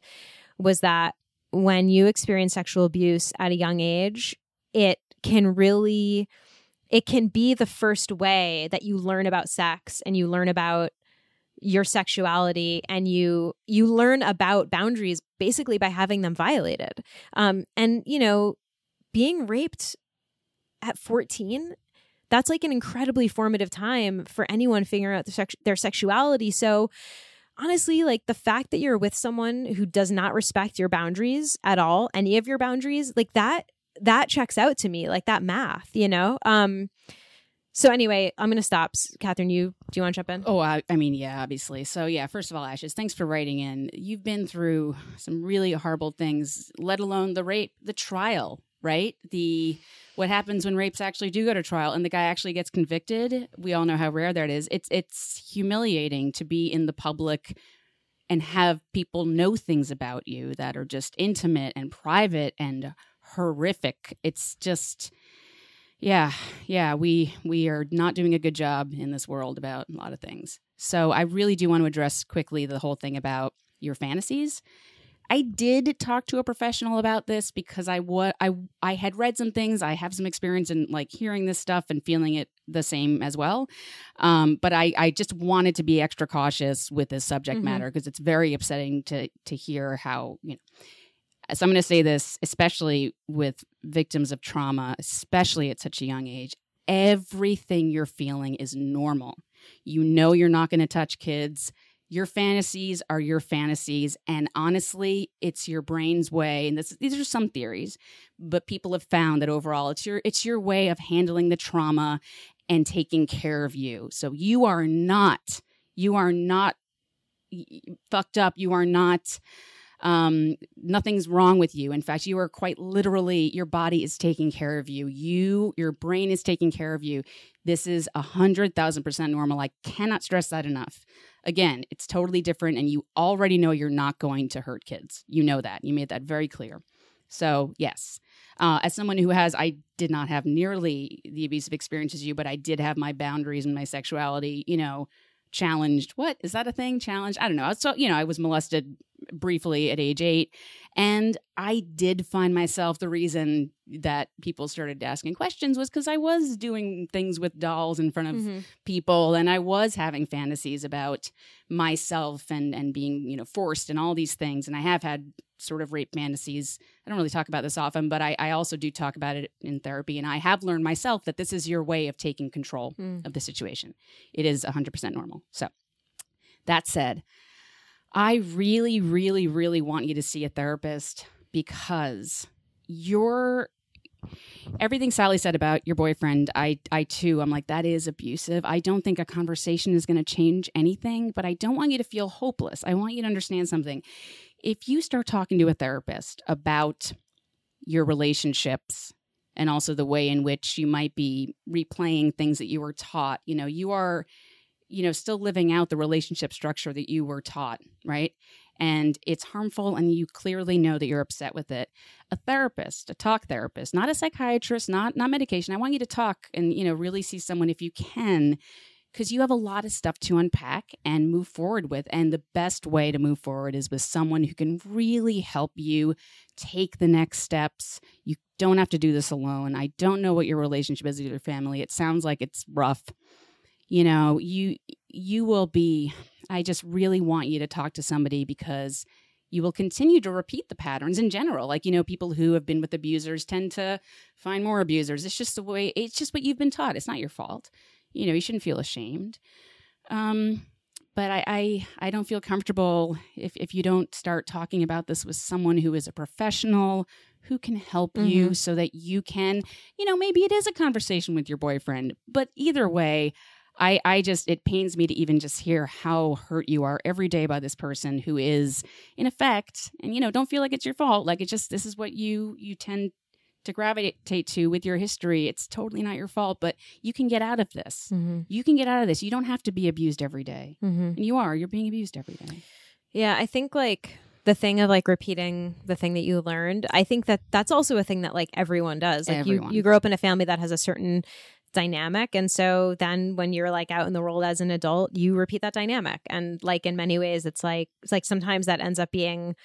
was that when you experience sexual abuse at a young age, it can really it can be the first way that you learn about sex and you learn about your sexuality and you you learn about boundaries basically by having them violated. Um and you know being raped at 14 that's like an incredibly formative time for anyone figuring out their, sex- their sexuality. So honestly like the fact that you're with someone who does not respect your boundaries at all any of your boundaries like that that checks out to me like that math you know? Um so anyway, I'm going to stop. Catherine, you do you want to jump in? Oh, I, I, mean, yeah, obviously. So yeah, first of all, Ashes, thanks for writing in. You've been through some really horrible things, let alone the rape, the trial, right? The what happens when rapes actually do go to trial and the guy actually gets convicted. We all know how rare that is. It's it's humiliating to be in the public and have people know things about you that are just intimate and private and horrific. It's just yeah, yeah, we we are not doing a good job in this world about a lot of things. So I really do want to address quickly the whole thing about your fantasies. I did talk to a professional about this because I what I I had read some things. I have some experience in like hearing this stuff and feeling it the same as well. Um, but I I just wanted to be extra cautious with this subject mm-hmm. matter because it's very upsetting to to hear how you know Uh, so I'm going to say this, especially with victims of trauma, especially at such a young age. Everything you're feeling is normal. You know you're not going to touch kids. Your fantasies are your fantasies, and honestly, it's your brain's way. And this, these are some theories, but people have found that overall, it's your it's your way of handling the trauma and taking care of you. So you are not you are not fucked up. You are not um, nothing's wrong with you. In fact, you are quite literally, your body is taking care of you. You, your brain is taking care of you. This is a hundred thousand percent normal. I cannot stress that enough. Again, it's totally different, and you already know you're not going to hurt kids. You know that. You made that very clear. So, yes, uh, as someone who has, I did not have nearly the abusive experience as you, but I did have my boundaries and my sexuality, you know, challenged. What is that a thing? Challenged? I don't know. So, you know, I was molested briefly at age eight. And I did find myself the reason that people started asking questions was because I was doing things with dolls in front of mm-hmm. people and I was having fantasies about myself and and being, you know, forced and all these things. And I have had sort of rape fantasies. I don't really talk about this often, but I, I also do talk about it in therapy. And I have learned myself that this is your way of taking control mm. of the situation. It is 100% normal. So that said, I really, really, really want you to see a therapist because you're everything Sally said about your boyfriend, I I too I'm like that is abusive. I don't think a conversation is going to change anything, but I don't want you to feel hopeless. I want you to understand something. If you start talking to a therapist about your relationships and also the way in which you might be replaying things that you were taught, you know, you are you know, still living out the relationship structure that you were taught, right? And it's harmful, and you clearly know that you're upset with it. A therapist, a talk therapist, not a psychiatrist, not not medication. I want you to talk and you know really see someone if you can, because you have a lot of stuff to unpack and move forward with. And the best way to move forward is with someone who can really help you take the next steps. You don't have to do this alone. I don't know what your relationship is with your family. It sounds like it's rough you know you you will be i just really want you to talk to somebody because you will continue to repeat the patterns in general like you know people who have been with abusers tend to find more abusers it's just the way it's just what you've been taught it's not your fault you know you shouldn't feel ashamed um but I, I i don't feel comfortable if if you don't start talking about this with someone who is a professional who can help mm-hmm. you so that you can you know maybe it is a conversation with your boyfriend but either way I, I just, it pains me to even just hear how hurt you are every day by this person who is, in effect, and you know, don't feel like it's your fault. Like it's just, this is what you, you tend to gravitate to with your history. It's totally not your fault, but you can get out of this. Mm-hmm. You can get out of this. You don't have to be abused every day. Mm-hmm. And you are, you're being abused every day. Yeah. I think like, the thing of like repeating the thing that you learned i think that that's also a thing that like everyone does like everyone. you you grow up in a family that has a certain dynamic. And so then when you're like out in the world as an adult, you repeat that dynamic. And like in many ways, it's like, it's like sometimes that ends up being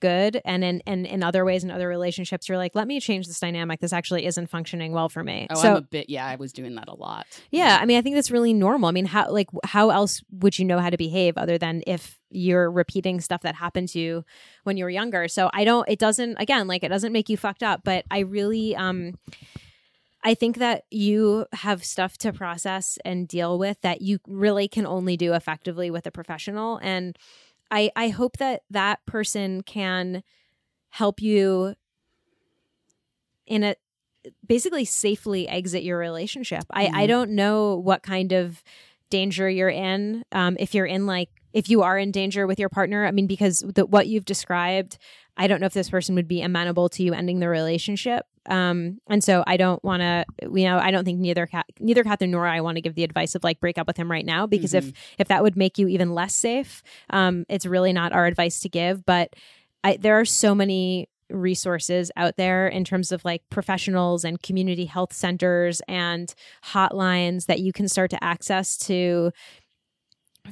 good. And in, in in other ways in other relationships you're like let me change this dynamic. This actually isn't functioning well for me. Oh so, i'm a bit yeah i was doing that a lot. Yeah i mean i think that's really normal. I mean how like how else would you know how to behave other than if you're repeating stuff that happened to you when you were younger? So i don't it doesn't again like it doesn't make you fucked up but i really um I think that you have stuff to process and deal with that you really can only do effectively with a professional. And I, I hope that that person can help you in a basically safely exit your relationship. I, mm-hmm. I don't know what kind of danger you're in. Um, if you're in like, if you are in danger with your partner, I mean, because the, what you've described, I don't know if this person would be amenable to you ending the relationship. Um, and so I don't want to, you know, I don't think neither Kat, neither Catherine nor I want to give the advice of like break up with him right now because mm-hmm. if if that would make you even less safe, um, it's really not our advice to give. But I, there are so many resources out there in terms of like professionals and community health centers and hotlines that you can start to access to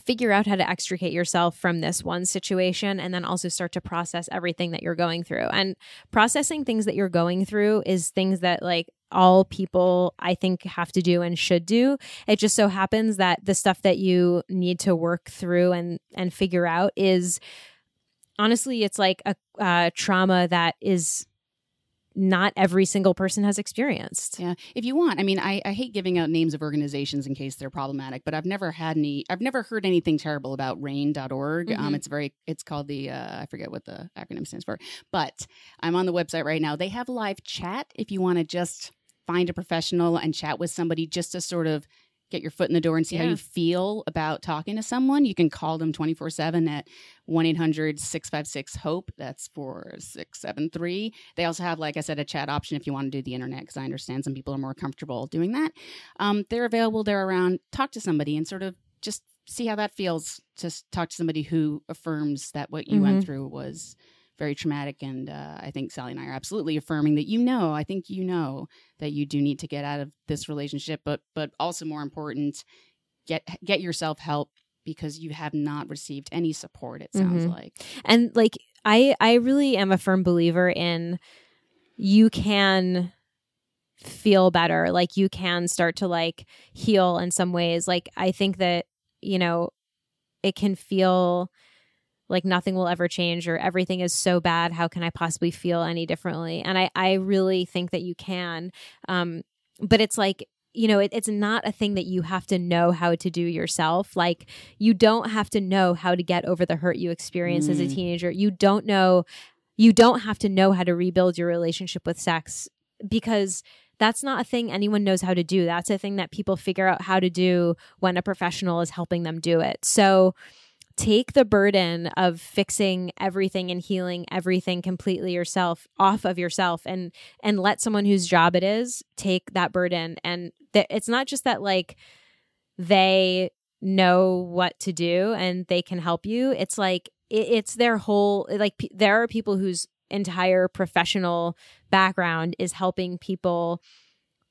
figure out how to extricate yourself from this one situation and then also start to process everything that you're going through. And processing things that you're going through is things that like all people I think have to do and should do. It just so happens that the stuff that you need to work through and and figure out is honestly, it's like a uh, trauma that is not every single person has experienced. Yeah. If you want, I mean, I, I hate giving out names of organizations in case they're problematic, but I've never had any, I've never heard anything terrible about rainn.org. Um, Mhm. it's very, it's called the, uh, I forget what the acronym stands for, but I'm on the website right now. They have live chat if you want to just find a professional and chat with somebody just to sort of get your foot in the door and see how you feel about talking to someone. You can call them 24 7 at 1 800 656 HOPE. That's 4673. They also have, like I said, a chat option if you want to do the internet, because I understand some people are more comfortable doing that. Um, they're available, they're around. Talk to somebody and sort of just see how that feels. Just talk to somebody who affirms that what you went Mhm. through was very traumatic. And uh, I think Sally and I are absolutely affirming that you know, I think you know that you do need to get out of this relationship, but but also more important, get get yourself help because you have not received any support. It sounds Mhm. like. and like i i really am a firm believer in you can feel better like you can start to like heal in some ways like i think that you know it can feel like nothing will ever change or everything is so bad. How can i possibly feel any differently? And i i really think that you can. Um but it's like you know it, it's not a thing that you have to know how to do yourself. Like you don't have to know how to get over the hurt you experienced as a Mm. teenager. You don't know you don't have to know how to rebuild your relationship with sex because that's not a thing anyone knows how to do. That's a thing that people figure out how to do when a professional is helping them do it. So take the burden of fixing everything and healing everything completely yourself off of yourself and and let someone whose job it is take that burden. And it's not just that like they know what to do and they can help you. It's like it, it's their whole like p- there are people whose entire professional background is helping people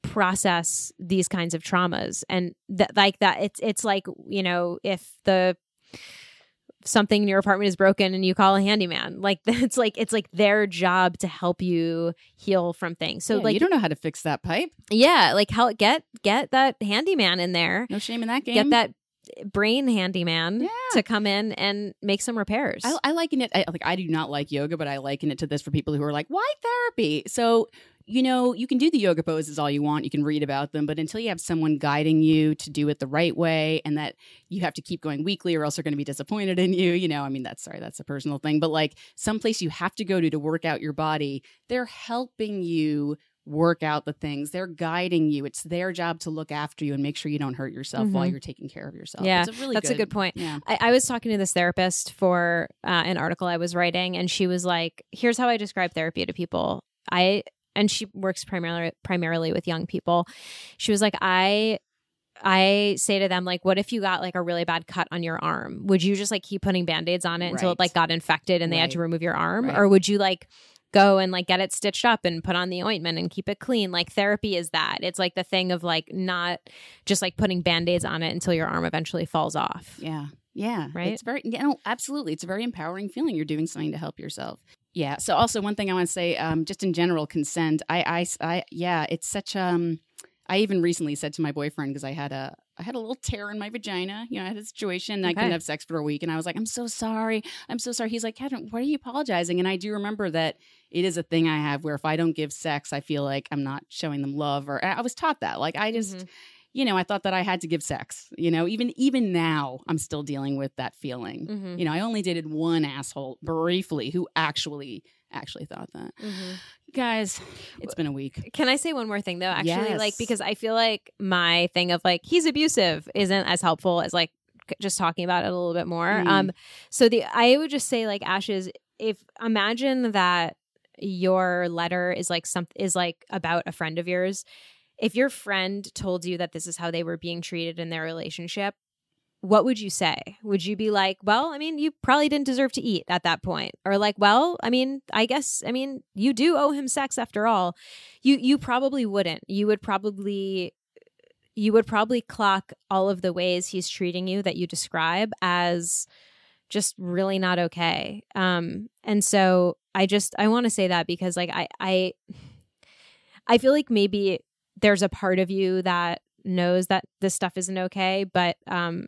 process these kinds of traumas. And that like that it's it's like you know if the something in your apartment is broken and you call a handyman like it's like it's like their job to help you heal from things so Yeah, like you don't know how to fix that pipe. yeah like how get get that handyman in there No shame in that game. get that brain handyman Yeah. to come in and make some repairs I, I liken it. I, like I do not like yoga, but I liken it to this for people who are like, "Why therapy?" So you know, you can do the yoga poses all you want. You can read about them, but until you have someone guiding you to do it the right way, and that you have to keep going weekly, or else they're going to be disappointed in you. You know, I mean, that's sorry, that's a personal thing, but like someplace you have to go to to work out your body, they're helping you work out the things. They're guiding you. It's their job to look after you and make sure you don't hurt yourself while Mhm. you're taking care of yourself. Yeah, it's a really that's a good point Yeah. I, I was talking to this therapist for uh, an article I was writing, and she was like, "Here's how I describe therapy to people." I and she works primarily primarily with young people. She was like, "I." I say to them like what if you got like a really bad cut on your arm? Would you just like keep putting band-aids on it until Right. it like got infected and they had to remove your arm Right. or would you like go and like get it stitched up and put on the ointment and keep it clean? Like therapy is that. It's like the thing of like not just like putting band-aids on it until your arm eventually falls off. Yeah. Yeah. Right? It's very, no, absolutely. It's a very empowering feeling. You're doing something to help yourself. Yeah. So also one thing I want to say, um, just in general, consent. I, I, I, yeah, it's such, um, I even recently said to my boyfriend, because I had a, I had a little tear in my vagina. You know, I had a situation. and I couldn't have sex for a week. And I was like, I'm so sorry. I'm so sorry. He's like, Kevin, why are you apologizing? And I do remember that it is a thing I have where if I don't give sex, I feel like I'm not showing them love. Or I was taught that. Like, I just, Mhm. you know, I thought that I had to give sex. You know, even even now, I'm still dealing with that feeling. Mhm. You know, I only dated one asshole briefly who actually actually thought that. Mhm. Guys, it's been a week. Can I say one more thing though? Actually, like because I feel like my thing of like he's abusive isn't as helpful as like just talking about it a little bit more. Mm. Um, so the I would just say like Ashes, if imagine that your letter is like some is like about a friend of yours. If your friend told you that this is how they were being treated in their relationship, what would you say? Would you be like, well, I mean, you probably didn't deserve to eat at that point, or like, well, I mean, I guess, I mean, you do owe him sex after all. You you probably wouldn't. You would probably you would probably clock all of the ways he's treating you that you describe as just really not okay. Um, and so I just I want to say that because like I I I feel like maybe there's a part of you that knows that this stuff isn't okay, but um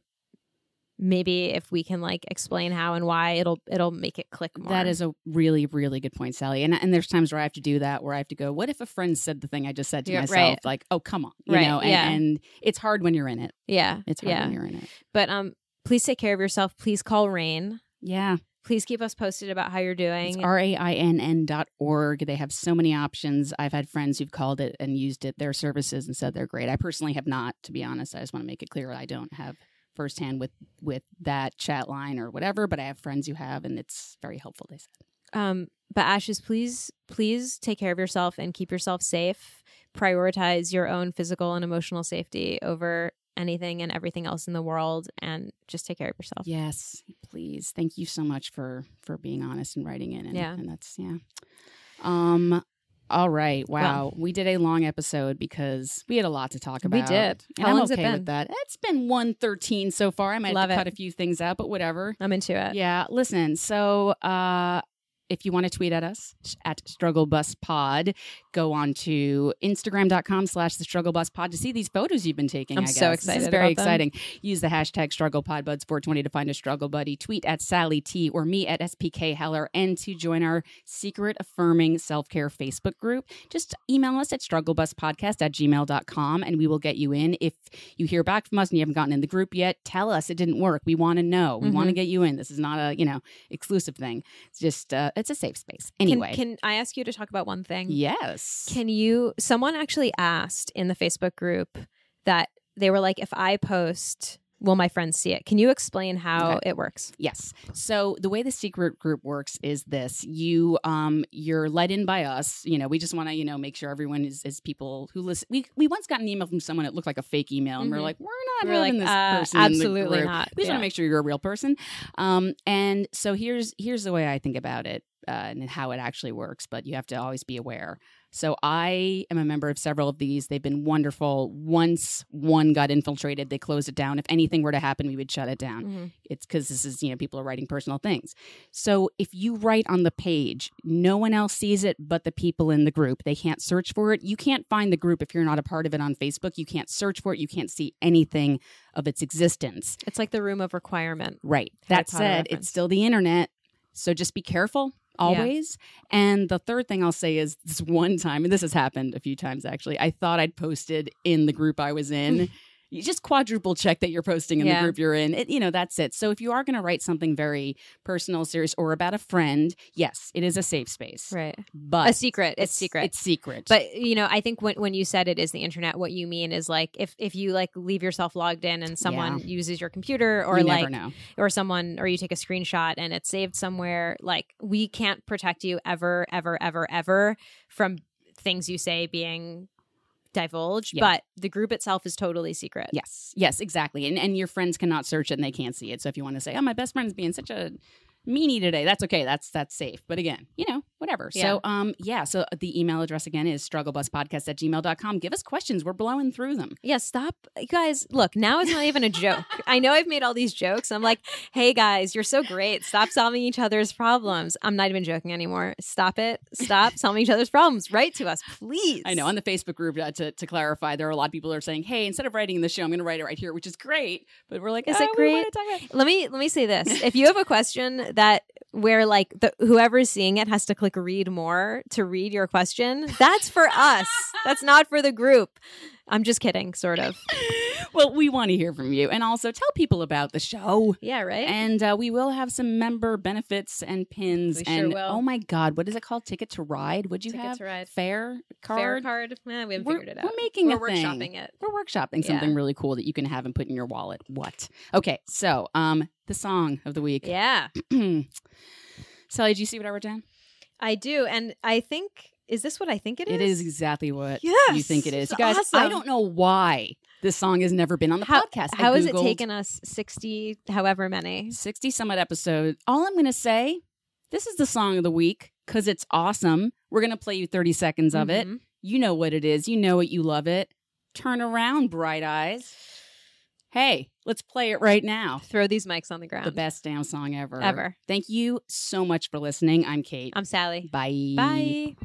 maybe if we can like explain how and why, it'll it'll make it click more. That is a really, really good point, Sally. And and there's times where I have to do that, where I have to go, "What if a friend said the thing I just said to Yeah, myself?" right. Like, "Oh, come on," you Right, know. And, yeah. and it's hard when you're in it. yeah, It's hard yeah. when you're in it. But um, please take care of yourself. Please call RAINN. Yeah, Please keep us posted about how you're doing. r a i n n dot org. They have so many options. I've had friends who've called it and used it, their services, and said they're great. I personally have not, to be honest. I just want to make it clear I don't have firsthand with with that chat line or whatever, but I have friends who have, and it's very helpful. They said. Um, but Ashes, please, please take care of yourself and keep yourself safe. Prioritize your own physical and emotional safety over anything and everything else in the world, and just take care of yourself. Yes, please. Thank you so much for for being honest and writing in. And, Yeah. and that's yeah. Um. All right. Wow. we did a long episode because we had a lot to talk about. We did. And How I'm long's it been? with that. It's been one thirteen so far. I might Love have cut a few things out, but whatever. I'm into it. Yeah. Listen. So, uh, if you want to tweet at us at Struggle Bus Pod, go on to Instagram.com slash the Struggle Bus Pod to see these photos you've been taking. I'm I so guess. This is very exciting. Use the hashtag Struggle Podbuds 420 to find a struggle buddy. Tweet at Sally T or me at SPK Heller and to join our secret affirming self care Facebook group. Just email us at strugglebuspodcast at gmail.com and we will get you in. If you hear back from us and you haven't gotten in the group yet, tell us it didn't work. We want to know. We Mm-hmm. want to get you in. This is not a, you know, exclusive thing. It's just, uh, it's a safe space. Can, Anyway. can I ask you to talk about one thing? yes. Can you? Someone actually asked in the Facebook group that they were like, if I post, will my friends see it? Can you explain how Okay. it works? Yes. So the way the secret group works is this: you um you're let in by us. You know, we just want to you know make sure everyone is, is people who listen. We we once got an email from someone that looked like a fake email, and we're Mhm. like, we're not We were like, this uh, person. absolutely not. We just Yeah. want to make sure you're a real person. Um, and so here's here's the way I think about it uh, and how it actually works. But you have to always be aware. So I am a member of several of these. They've been wonderful. Once one got infiltrated, they closed it down. If anything were to happen, we would shut it down Mhm. it's because this is you know people are writing personal things so if you write on the page no one else sees it but the people in the group they can't search for it you can't find the group if you're not a part of it on facebook you can't search for it you can't see anything of its existence It's like the room of requirement. right that said reference. it's still the internet so just be careful always. And the third thing i'll say is this one time and this has happened a few times actually i thought i'd posted in the group i was in you just quadruple check that you're posting in Yeah. the group you're in. It, you know, that's it. So if you are going to write something very personal, serious, or about a friend, yes, it is a safe space. Right. But a secret. It's, secret. It's secret. but you know, I think when when you said it is the internet, what you mean is like if if you like leave yourself logged in and someone uses your computer or you like or someone or you take a screenshot and it's saved somewhere, like we can't protect you ever, ever, ever, ever from things you say being divulged. Yeah. But the group itself is totally secret. Yes, yes, exactly. And and your friends cannot search it and they can't see it. So if you want to say, "Oh, my best friend's being such a meanie today," that's okay. That's that's safe. But again, you know, whatever. Yeah. So um, yeah. So the email address again is strugglebuspodcast at gmail.com. Give us questions. We're blowing through them. Yeah, stop. You guys, look, now it's not even a joke. I know I've made all these jokes. I'm like, hey guys, you're so great. Stop solving each other's problems. I'm not even joking anymore. Stop it. Stop solving each other's problems. Write to us, please. I know on the Facebook group uh, to, to clarify, there are a lot of people who are saying, "Hey, instead of writing in the show, I'm going to write it right here," which is great. But we're like, Is "Oh, it great? wanna talk about-" Let me let me say this. If you have a question that where like the whoever's seeing it has to click read more to read your question, that's for us. That's not for the group. I'm just kidding, sort of. well, we want to hear from you, and also tell people about the show. Yeah, right? And uh, we will have some member benefits and pins. We sure and will. oh my God, what is it called? Ticket to Ride? Would you Ticket have to Ride. fare card? Fare card. Eh, we haven't We're, figured it out. we're making We're a thing. workshopping it. We're workshopping Yeah. something really cool that you can have and put in your wallet. What? Okay, so um, the song of the week. Yeah. Sally, did you see what I wrote down? I do. And I think is this what I think it is? It is exactly what Yes, you think it is. You guys, I don't know why this song has never been on the How, podcast. I how has it taken us 60 however many? 60 some odd episodes. All I'm going to say, this is the song of the week because it's awesome. We're going to play you 30 seconds of it. Mhm. You know what it is. You know it. You love it. Turn around, bright eyes. Hey, let's play it right now. Throw these mics on the ground. The best damn song ever. Ever. Thank you so much for listening. I'm Kate. I'm Sally. Bye. Bye.